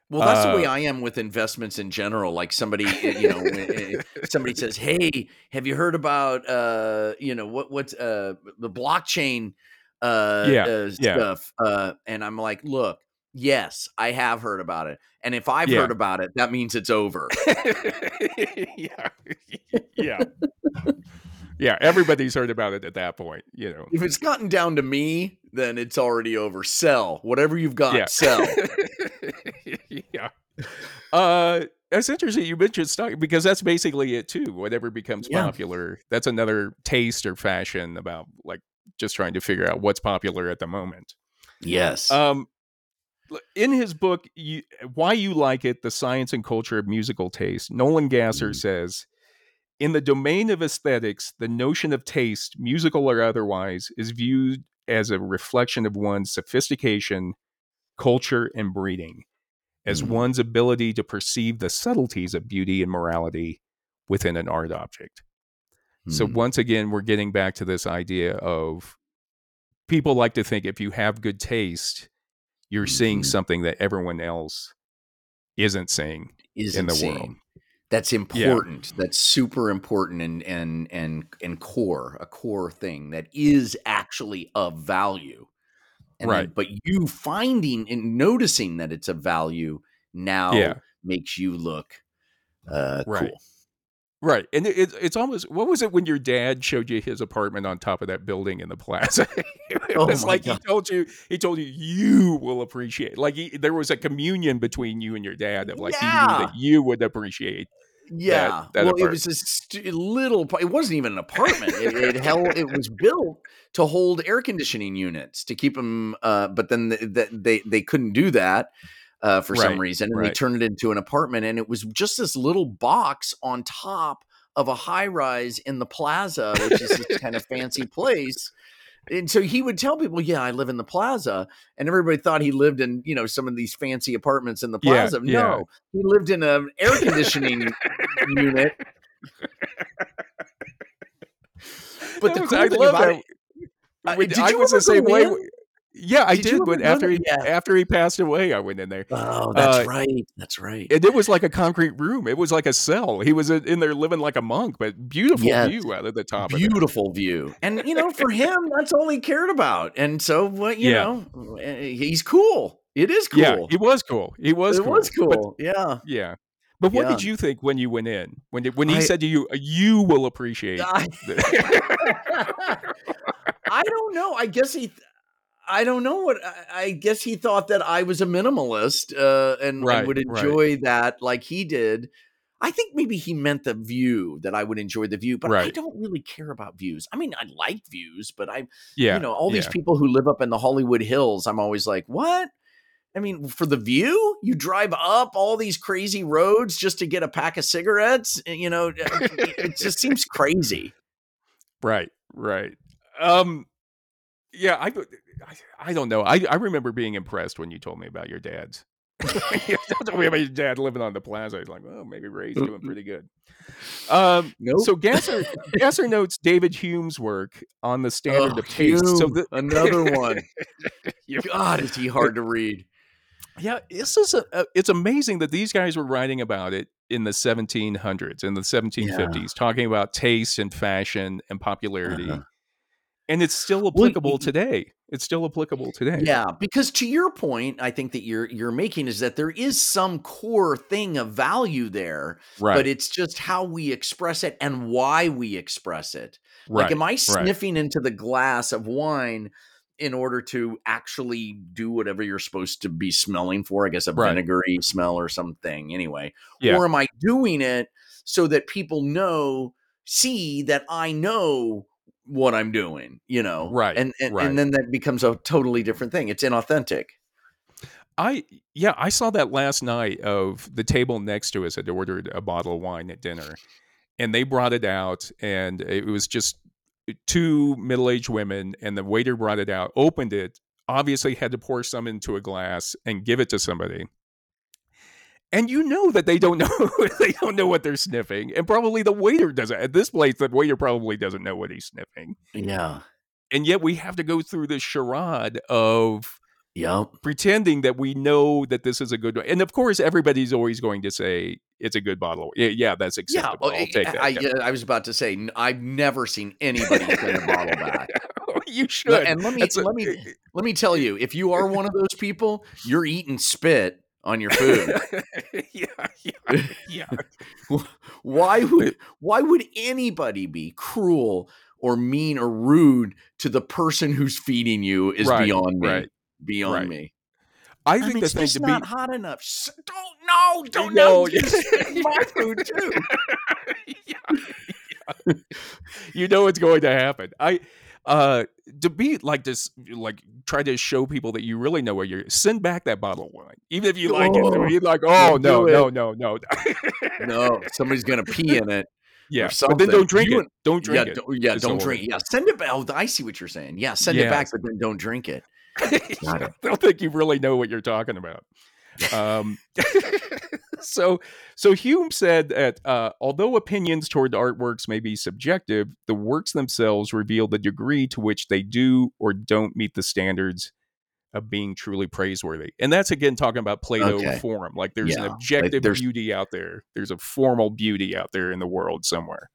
Well, that's uh, the way uh I am with investments in general. Like somebody, eh, you know, eh, somebody says, "Hey, have you heard about, uh, you know, what what's uh, the blockchain uh, yeah, uh, stuff?" Yeah. Uh, and I'm like, "Look, yes, I have heard about it, and if I've yeah. heard about it, that means it's over." yeah, yeah. yeah, everybody's heard about it at that point. You know, if it's gotten down to me, then it's already over. Sell whatever you've got. Yeah. Sell. Uh, that's interesting. You mentioned stock because that's basically it too. Whatever becomes yeah. popular, that's another taste or fashion about like just trying to figure out what's popular at the moment. Yes. Um, in his book, you, "Why You Like It: The Science and Culture of Musical Taste," Nolan Gasser mm. says in the domain of aesthetics, the notion of taste, musical or otherwise, is viewed as a reflection of one's sophistication, culture, and breeding, as mm-hmm. one's ability to perceive the subtleties of beauty and morality within an art object. Mm-hmm. So, once again, we're getting back to this idea of people like to think if you have good taste, you're mm-hmm. seeing something that everyone else isn't seeing isn't in the seeing. world that's important yeah. that's super important and and and and core a core thing that is actually of value and right then, but you finding and noticing that it's a value now yeah. makes you look uh right. cool Right, and it, it's almost what was it when your dad showed you his apartment on top of that building in the plaza? it oh was like God. he told you, he told you you will appreciate. Like he, there was a communion between you and your dad of like yeah. he knew that you would appreciate yeah. That, that well, apartment. it was a st- little. It wasn't even an apartment. it, it held. It was built to hold air conditioning units to keep them. Uh, but then the, the, they they couldn't do that uh, for right, some reason, and right. they turned it into an apartment. And it was just this little box on top of a high rise in the plaza, which is this kind of fancy place and so he would tell people, "Yeah, I live in the plaza," and everybody thought he lived in you know some of these fancy apartments in the plaza. Yeah, no, yeah. he lived in an air conditioning unit. But the cool I thing about it, I, I was the same way. Yeah, I did, did but after he yeah. after he passed away, I went in there. Oh, that's uh, right. That's right. And it was like a concrete room. It was like a cell. He was in there living like a monk, but beautiful yes. view out of the top. Beautiful view. And you know, for him, that's all he cared about. And so, what you yeah. know, eh, he's cool. It is cool. Yeah, he was cool. He was. It cool. was cool. But, yeah. Yeah. But what yeah. did you think when you went in? When when he I, said to you, "You will appreciate." I, I don't know. I guess he. I don't know what I guess he thought that I was a minimalist uh, and, right, and, would enjoy right. that like he did. I think maybe he meant the view that I would enjoy the view, but right. I don't really care about views. I mean, I like views, but I, yeah, you know, all these people who live up in the Hollywood Hills, I'm always like, what? I mean, for the view, you drive up all these crazy roads just to get a pack of cigarettes. Eh, you know, it just seems crazy. Right, right. Um, yeah, I, I, I don't know. I, I remember being impressed when you told me about your dad's we about your dad living on the plaza. He's like, well, maybe Ray's doing pretty good. Um, nope. So Gasser Gasser notes David Hume's work on the standard oh, of taste. Hume, so the- another one. God, is he hard to read? Yeah, this is a, a, it's amazing that these guys were writing about it in the 1700s in the 1750s, yeah. talking about taste and fashion and popularity. Uh-huh. And it's still applicable well, today. It's still applicable today. Yeah, because to your point, I think that you're you're making is that there is some core thing of value there, right. but it's just how we express it and why we express it. Right. Like, am I sniffing right. into the glass of wine in order to actually do whatever you're supposed to be smelling for? I guess a right. vinegary smell or something. Anyway, yeah. or am I doing it so that people know, see that I know what I'm doing, you know, right, and and, right. and then that becomes a totally different thing. It's inauthentic. I yeah, I saw that last night of the table next to us had ordered a bottle of wine at dinner, and they brought it out, and it was just two middle-aged women, and the waiter brought it out, opened it, obviously had to pour some into a glass and give it to somebody. And you know that they don't know they don't know what they're sniffing and probably the waiter doesn't at this place the waiter probably doesn't know what he's sniffing. Yeah. And yet we have to go through this charade of yeah pretending that we know that this is a good one. and of course everybody's always going to say it's a good bottle yeah, yeah that's acceptable yeah, I'll eh, take that I, yeah. I, was about to say i've never seen anybody send a bottle back oh, you should and let me let me eh, eh. let me tell you if you are one of those people you're eating spit on your food. yeah, yeah, yeah. why would why would anybody be cruel or mean or rude to the person who's feeding you is right, beyond me. Right, beyond right. me. I, I think mean, the thing to not be hot enough. Don't know. Don't know. my food too. yeah, yeah. You know what's going to happen. I uh to be like this like try to show people that you really know where you're send back that bottle of wine even if you like oh, it you're like oh no no no no no somebody's gonna pee in it yeah but then don't drink you, it don't drink yeah, it don't, yeah don't drink it yeah send it back oh, i see what you're saying yeah send yes. it back but then don't drink it I don't think you really know what you're talking about um, so, so Hume said that uh, although opinions toward artworks may be subjective, the works themselves reveal the degree to which they do or don't meet the standards of being truly praiseworthy. And that's again talking about Plato okay. form. Like there's yeah. an objective like beauty out there. There's a formal beauty out there in the world somewhere.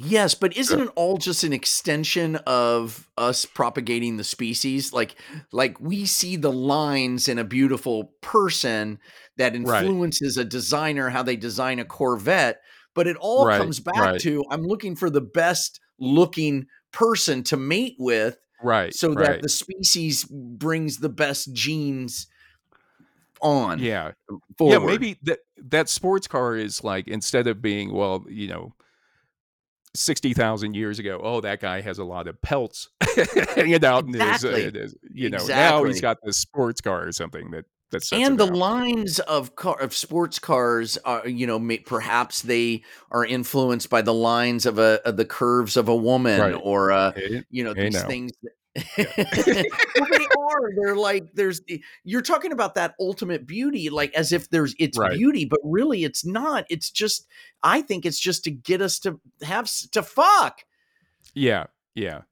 Yes, but isn't it all just an extension of us propagating the species? Like like we see the lines in a beautiful person that influences right. a designer how they design a Corvette, but it all right, comes back right. to I'm looking for the best looking person to mate with right so that the species brings the best genes on yeah forward. yeah maybe that that sports car is like instead of being well you know 60,000 years ago, oh, that guy has a lot of pelts hanging out exactly. in his, uh, you know, exactly. now he's got this sports car or something that that's and the lines of car of sports cars are you know may, perhaps they are influenced by the lines of a of the curves of a woman right. or uh hey, you know hey these things that, yeah. well, they are. They're like there's eh, you're talking about that ultimate beauty, like as if there's it's right. beauty, but really it's not. It's just I think it's just to get us to have to fuck. Yeah, yeah.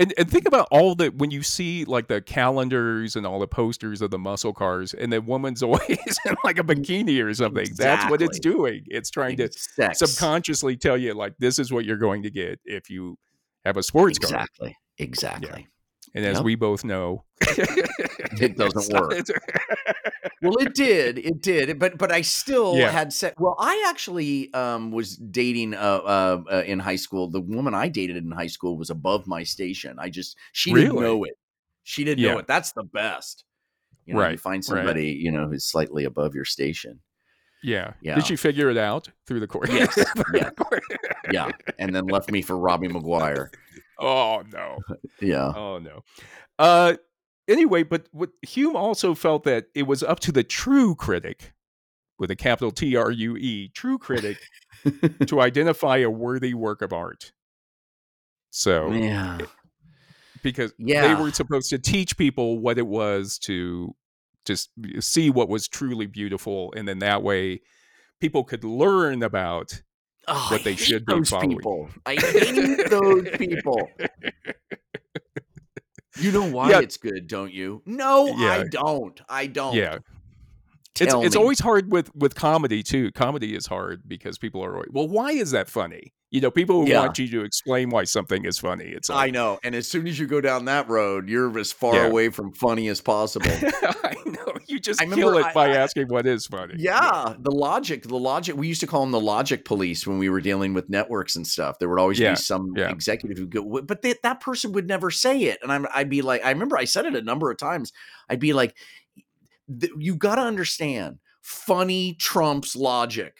And, and think about all the when you see like the calendars and all the posters of the muscle cars, and the woman's always in like a bikini or something. Exactly. That's what it's doing. It's trying to Sex. subconsciously tell you like this is what you're going to get if you have a sports exactly. car. Exactly. Exactly. Yeah. And as yep. we both know, it doesn't work. well, it did. It did. But but I still yeah. had said. Well, I actually um, was dating uh, uh, uh, in high school. The woman I dated in high school was above my station. I just she really? didn't know it. She didn't yeah. know it. That's the best. You know, right. You find somebody right. you know who's slightly above your station. Yeah. yeah. Did she figure it out through the course? Yes. yeah. yeah. And then left me for Robbie McGuire. Oh no. yeah. Oh no. Uh anyway, but what Hume also felt that it was up to the true critic with a capital T R U E, true critic to identify a worthy work of art. So Yeah. Because yeah. they were supposed to teach people what it was to just see what was truly beautiful, and then that way people could learn about Oh, what I they hate should be following. people. I hate those people. You know why Yeah. it's good, don't you? No, I don't. I don't. yeah, it's Tell it's me. always hard with with comedy too. Comedy is hard because people are always, well, why is that funny? You know, people Yeah. want you to explain why something is funny. It's I know. And as soon as you go down that road, you're as far Yeah. away from funny as possible. I know you just I kill it I- by I- asking what is funny. Yeah, the logic, the logic. We used to call them the logic police when we were dealing with networks and stuff. There would always Yeah, be some yeah. executive who go, but they, that person would never say it. And I'm, I'd be like, I remember I said it a number of times. I'd be like, you got to understand, funny trumps logic.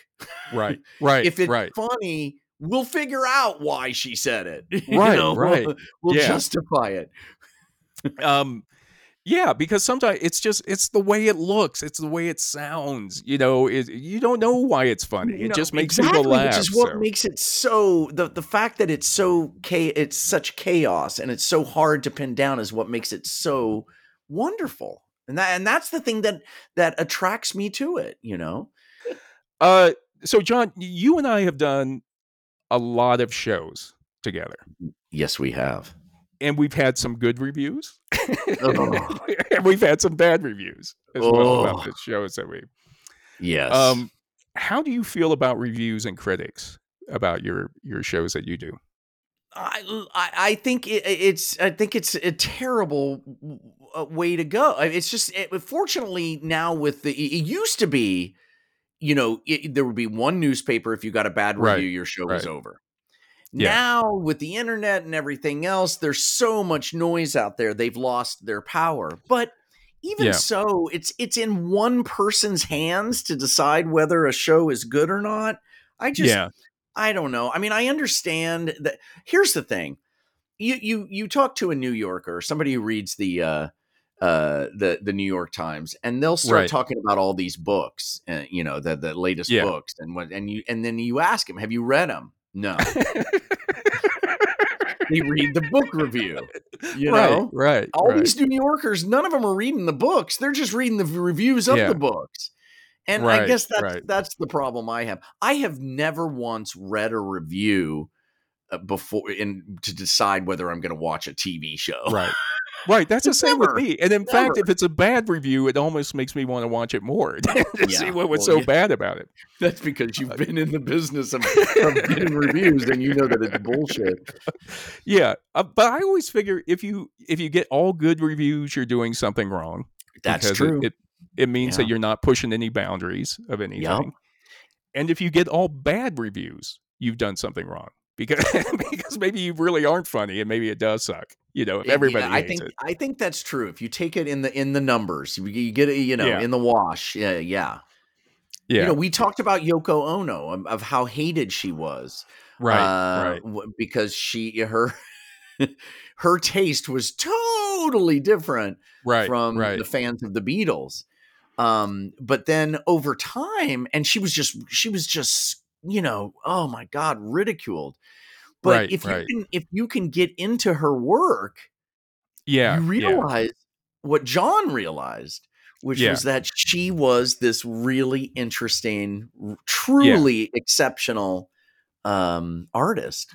right, right, if it's right. funny, we'll figure out why she said it. You Right, know, right. We'll, we'll Yeah. justify it. um yeah because sometimes it's just it's the way it looks it's the way it sounds you know it, you don't know why it's funny You it just makes exactly, people laugh Which is what so. makes it so the the fact that it's so cha- it's such chaos and it's so hard to pin down is what makes it so wonderful. And that and that's the thing that that attracts me to it, you know. uh so john you and i have done a lot of shows together Yes, we have. and we've had some good reviews Oh. and we've had some bad reviews as well Oh. about the shows that we Yes. um how do you feel about reviews and critics about your your shows that you do I, I I think it, it's I think it's a terrible uh, way to go. It's just it, fortunately now with the it used to be, you know, it, there would be one newspaper if you got a bad review, Right, your show was over. Yeah. Now with the internet and everything else, there's so much noise out there. They've lost their power. But even Yeah. so, it's it's in one person's hands to decide whether a show is good or not. I just yeah I don't know. I mean, I understand that. Here's the thing: you you you talk to a New Yorker, somebody who reads the uh, uh, the the New York Times, and they'll start Right. talking about all these books, uh, you know, the the latest Yeah. books, and what, and you and then you ask them, "Have you read them?" No. they read the book review. You right know, right all right. these New Yorkers, none of them are reading the books. They're just reading the reviews of Yeah. the books. And I guess that's right. that's the problem I have. I have never once read a review uh, before in to decide whether I'm going to watch a TV show. Right. Right. That's the same Never. with me. And in fact, if it's a bad review, it almost makes me want to watch it more to see Yeah, what was well, so yeah. bad about it. That's because you've been in the business of, of getting reviews and you know that it's bullshit. Yeah. Uh, but I always figure if you if you get all good reviews, you're doing something wrong. That's true. It, it, it means Yeah. that you're not pushing any boundaries of anything. And if you get all bad reviews, you've done something wrong. Because because maybe you really aren't funny and maybe it does suck. You know, if everybody yeah, I think it. I think that's true. If you take it in the in the numbers, you, you get it, you know, Yeah. in the wash. Yeah, yeah. Yeah. You know, we talked about Yoko Ono of, of how hated she was. right. uh, right. w- because she her her taste was totally different Right. from right. the fans of the Beatles. Um, but then over time, and she was just she was just you know oh my god ridiculed. But Right, if right. you can if you can get into her work, yeah. you yeah. realize what John realized, which Yeah. was that she was this really interesting, truly exceptional um artist.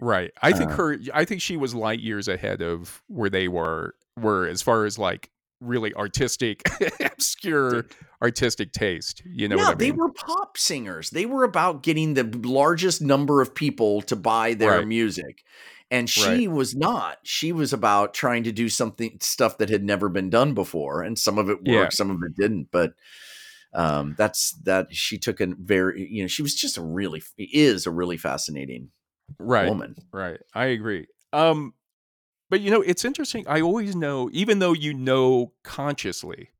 Right. I think Uh, her I think she was light years ahead of where they were were as far as like really artistic obscure artistic taste. You know yeah, what I they mean? were pop singers. They were about getting the largest number of people to buy their Right. music. And she Right. was not. She was about trying to do something stuff that had never been done before. And some of it worked, Yeah. some of it didn't. But um that's that she took a very you know, she was just a really is a really fascinating right. woman. Right. I agree. Um but you know, it's interesting. I always know even though you know consciously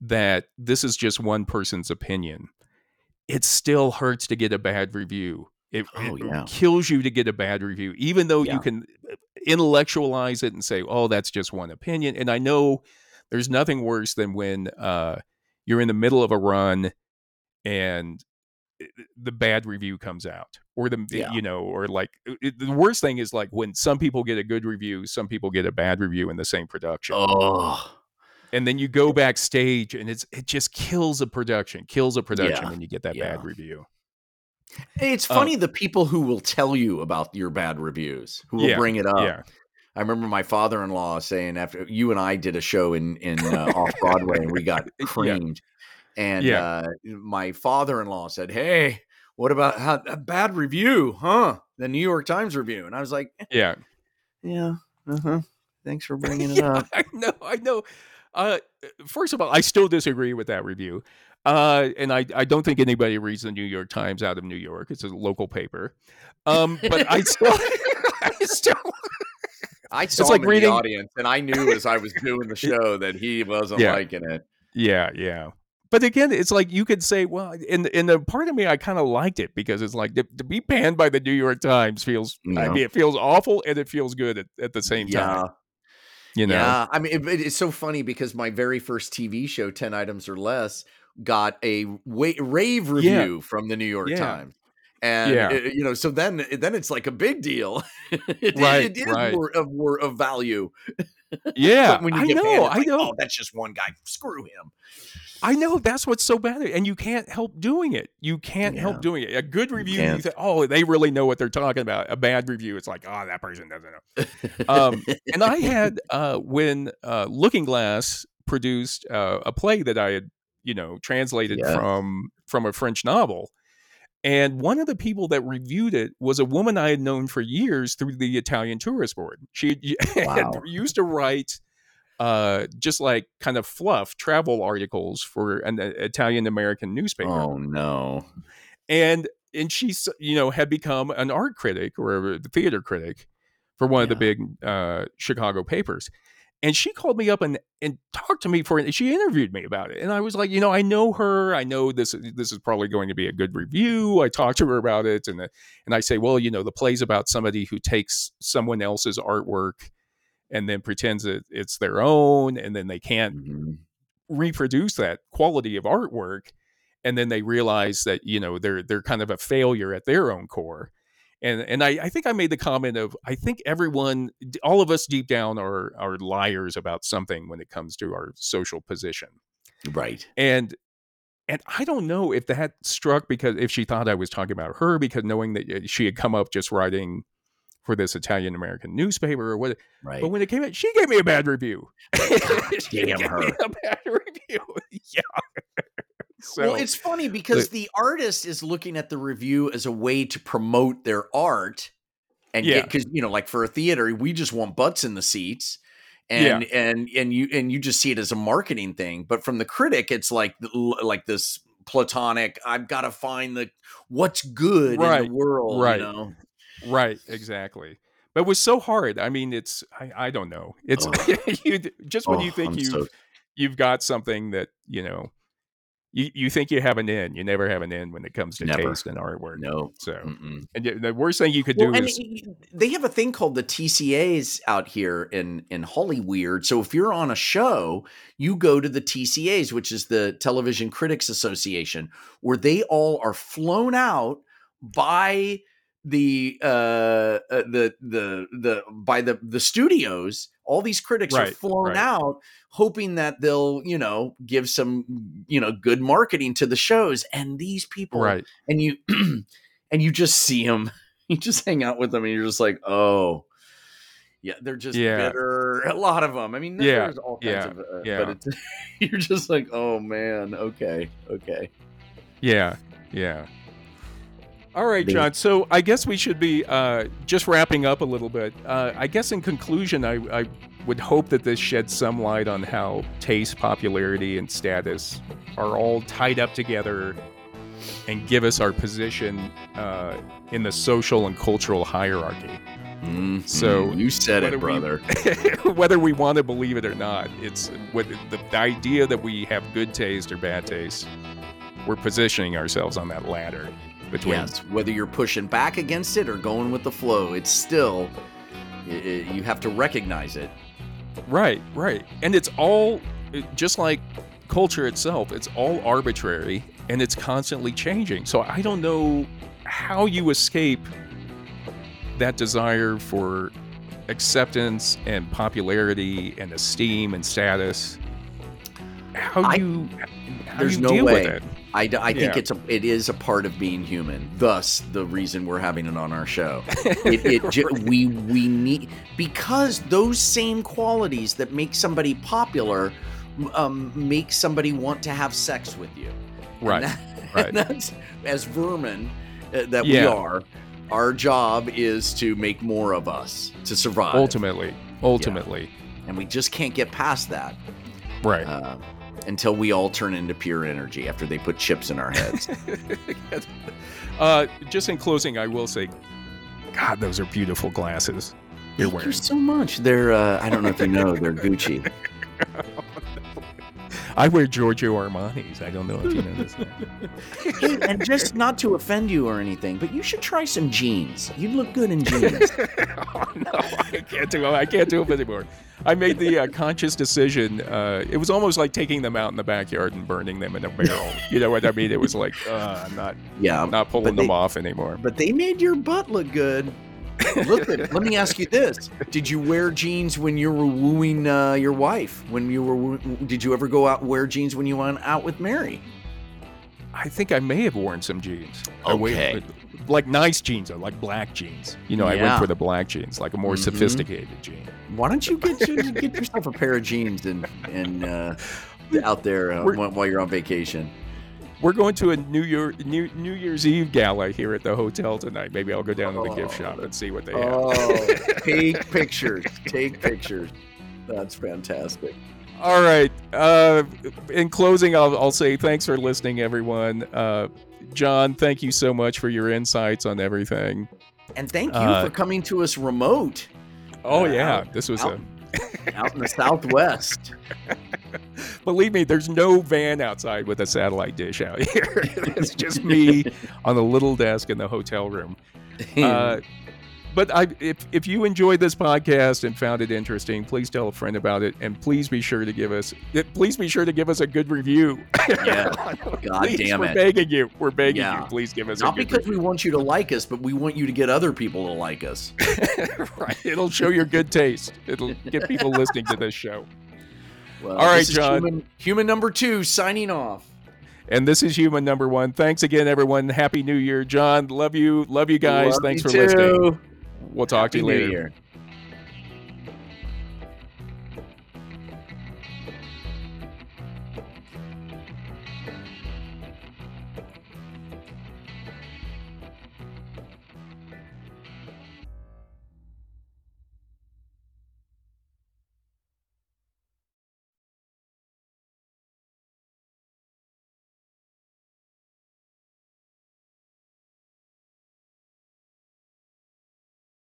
that this is just one person's opinion, it still hurts to get a bad review. It, Oh, it yeah. kills you to get a bad review, even though Yeah. you can uh, intellectualize it and say, "Oh, that's just one opinion." And I know there's nothing worse than when uh, you're in the middle of a run and uh, the bad review comes out, or the Yeah. you know, or like it, the worst thing is like when some people get a good review, some people get a bad review in the same production. Oh. and then you go backstage and it's it just kills a production kills a production Yeah, when you get that yeah. bad review It's Um, funny the people who will tell you about your bad reviews, who will bring it up. yeah I remember my father-in-law saying after you and I did a show in in uh, off Broadway and we got creamed, and uh, my father-in-law said, "Hey, what about how, a bad review, huh? The New York Times review." And I was like, yeah "Yeah, uh huh. Thanks for bringing it up." I know, I know. Uh, first of all, I still disagree with that review. Uh, and I, I don't think anybody reads the New York Times out of New York. It's a local paper. Um, but I still, I still, I saw like him in reading- the audience, and I knew as I was doing the show that he wasn't Yeah. liking it. yeah, yeah. But again, it's like you could say, well, in in the part of me, I kind of liked it because it's like to, to be panned by the New York Times feels. I mean, it feels awful and it feels good at, at the same time. Yeah. You know, Yeah, I mean, it, it's so funny because my very first TV show, Ten Items or Less, got a wa- rave review from the New York Yeah. Times, and Yeah. it- you know, so then then it's like a big deal. it, Right, it is right. more of more of value. yeah. When you I get know, I like, know. Oh, that's just one guy. Screw him. I know that's what's so bad, and you can't help doing it. You can't Yeah. help doing it. A good review, you can't. think, oh, they really know what they're talking about. A bad review, it's like, oh, that person doesn't know. Um, and I had uh, when uh, Lookingglass produced uh, a play that I had, you know, translated Yes. from from a French novel, and one of the people that reviewed it was a woman I had known for years through the Italian Tourist Board. She Wow. used to write uh, just like kind of fluff travel articles for an uh, Italian American newspaper, oh no. and and she's you know had become an art critic or a theater critic for one of the big uh, Chicago papers. And she called me up and, and talked to me for it. She interviewed me about it, and I was like, you know, I know her. I know this. This is probably going to be a good review. I talked to her about it, and uh, and I say, well, you know, the play's about somebody who takes someone else's artwork and then pretends that it's their own, and then they can't Mhm. reproduce that quality of artwork and then they realize that you know they're they're kind of a failure at their own core and and I, I think I made the comment of I think everyone all of us deep down are are liars about something when it comes to our social position Right. and and I don't know if that struck because if she thought I was talking about her because knowing that uh, she had come up just writing for this Italian American newspaper or what Right. but when it came out she gave me a bad review She damn gave her. me a bad review yeah so well, it's funny because the artist is looking at the review as a way to promote their art, and Yeah. because you know, like for a theater, we just want butts in the seats, and and and you and you just see it as a marketing thing. But from the critic, it's like like this platonic. I've got to find the what's good in the world, right. You know? Right, exactly. But it was so hard. I mean, it's I, I don't know. It's oh. you just when Oh, you think I'm you so- you've got something that you know you you think you have an end. You never have an end when it comes to Never. taste and artwork. no. So Mm-mm. and the worst thing you could Well, do is they have a thing called the TCAs out here in in Hollyweird. So if you're on a show, you go to the TCAs, which is the Television Critics Association, where they all are flown out by the uh, uh the the the by the the studios all these critics are Right, flown right. out hoping that they'll you know give some you know good marketing to the shows and these people right. and you and you just see them you just hang out with them and you're just like oh yeah they're just Yeah. bitter a lot of them i mean Yeah, there's all kinds yeah, of uh, yeah. but it's you're just like oh man okay okay Yeah, yeah. All right, John. So I guess we should be uh, just wrapping up a little bit. Uh, I guess in conclusion, I, I would hope that this sheds some light on how taste, popularity, and status are all tied up together and give us our position uh, in the social and cultural hierarchy. Mhm. So, you said it we- brother Whether we want to believe it or not, it's what the, the idea that we have good taste or bad taste. We're positioning ourselves on that ladder between yes whether you're pushing back against it or going with the flow it's still i- i- you have to recognize it Right, right. And it's all just like culture itself, it's all arbitrary and it's constantly changing. So I don't know how you escape that desire for acceptance and popularity and esteem and status how I- you how there's you no way. I, I think Yeah. it's a it is a part of being human. Thus, the reason we're having it on our show. It, it ju- we we need because those same qualities that make somebody popular um, make somebody want to have sex with you. Right. that- right. that's as vermin uh, that we Yeah. are. Our job is to make more of us to survive, Ultimately. Ultimately. and we just can't get past that Right. uh, until we all turn into pure energy after they put chips in our heads. uh, just in closing, I will say, God, those are beautiful glasses you're Thank wearing. you so much. They're uh, I don't know if you know they're Gucci. I wear Giorgio Armani's. I don't know if you know this. Hey, and just not to offend you or anything, but you should try some jeans. You'd look good in jeans. oh no, I can't do them. I can't do it anymore. I made the uh, conscious decision. Uh, it was almost like taking them out in the backyard and burning them in a barrel. You know what I mean? It was like uh, I'm not Yeah, not pulling But them off anymore. but they made your butt look good. Look at, let me ask you this: Did you wear jeans when you were wooing uh, your wife? When you were, woo- did you ever go out and wear jeans when you went out with Mary? I think I may have worn some jeans. I wa- Okay. Like nice jeans, though, like black jeans. You know, I went for the black jeans, like a more Mhm. sophisticated jean. Why don't you get you, get yourself a pair of jeans and and uh, out there uh, while you're on vacation? We're going to a New Year New, New Year's Eve gala here at the hotel tonight. Maybe I'll go down to the gift Oh, shop and see what they have. Oh, take pictures. Take pictures. That's fantastic. All right. Uh, in closing, I'll, I'll say thanks for listening, everyone. Uh, John, thank you so much for your insights on everything. And thank you Uh, for coming to us remote Oh Uh, yeah, out- this was out- a. out in the Southwest. Believe me, there's no van outside with a satellite dish out here. it's just me on the little desk in the hotel room. Uh, but I, if if you enjoyed this podcast and found it interesting, please tell a friend about it, and please be sure to give us eh, please be sure to give us a good review. Yeah. God Please, damn it, we're begging you. We're begging Yeah. you. Please give us Not a good because we want you to like us, but we want you to get other people to like us. right. It'll show your good taste. It'll get people listening to this show. Well, All right, John. Human, human number two signing off. And this is human number one. Thanks again, everyone. Happy New Year, John. Love you. Love you guys. Love Thanks you for listening. We'll talk to you later. Year.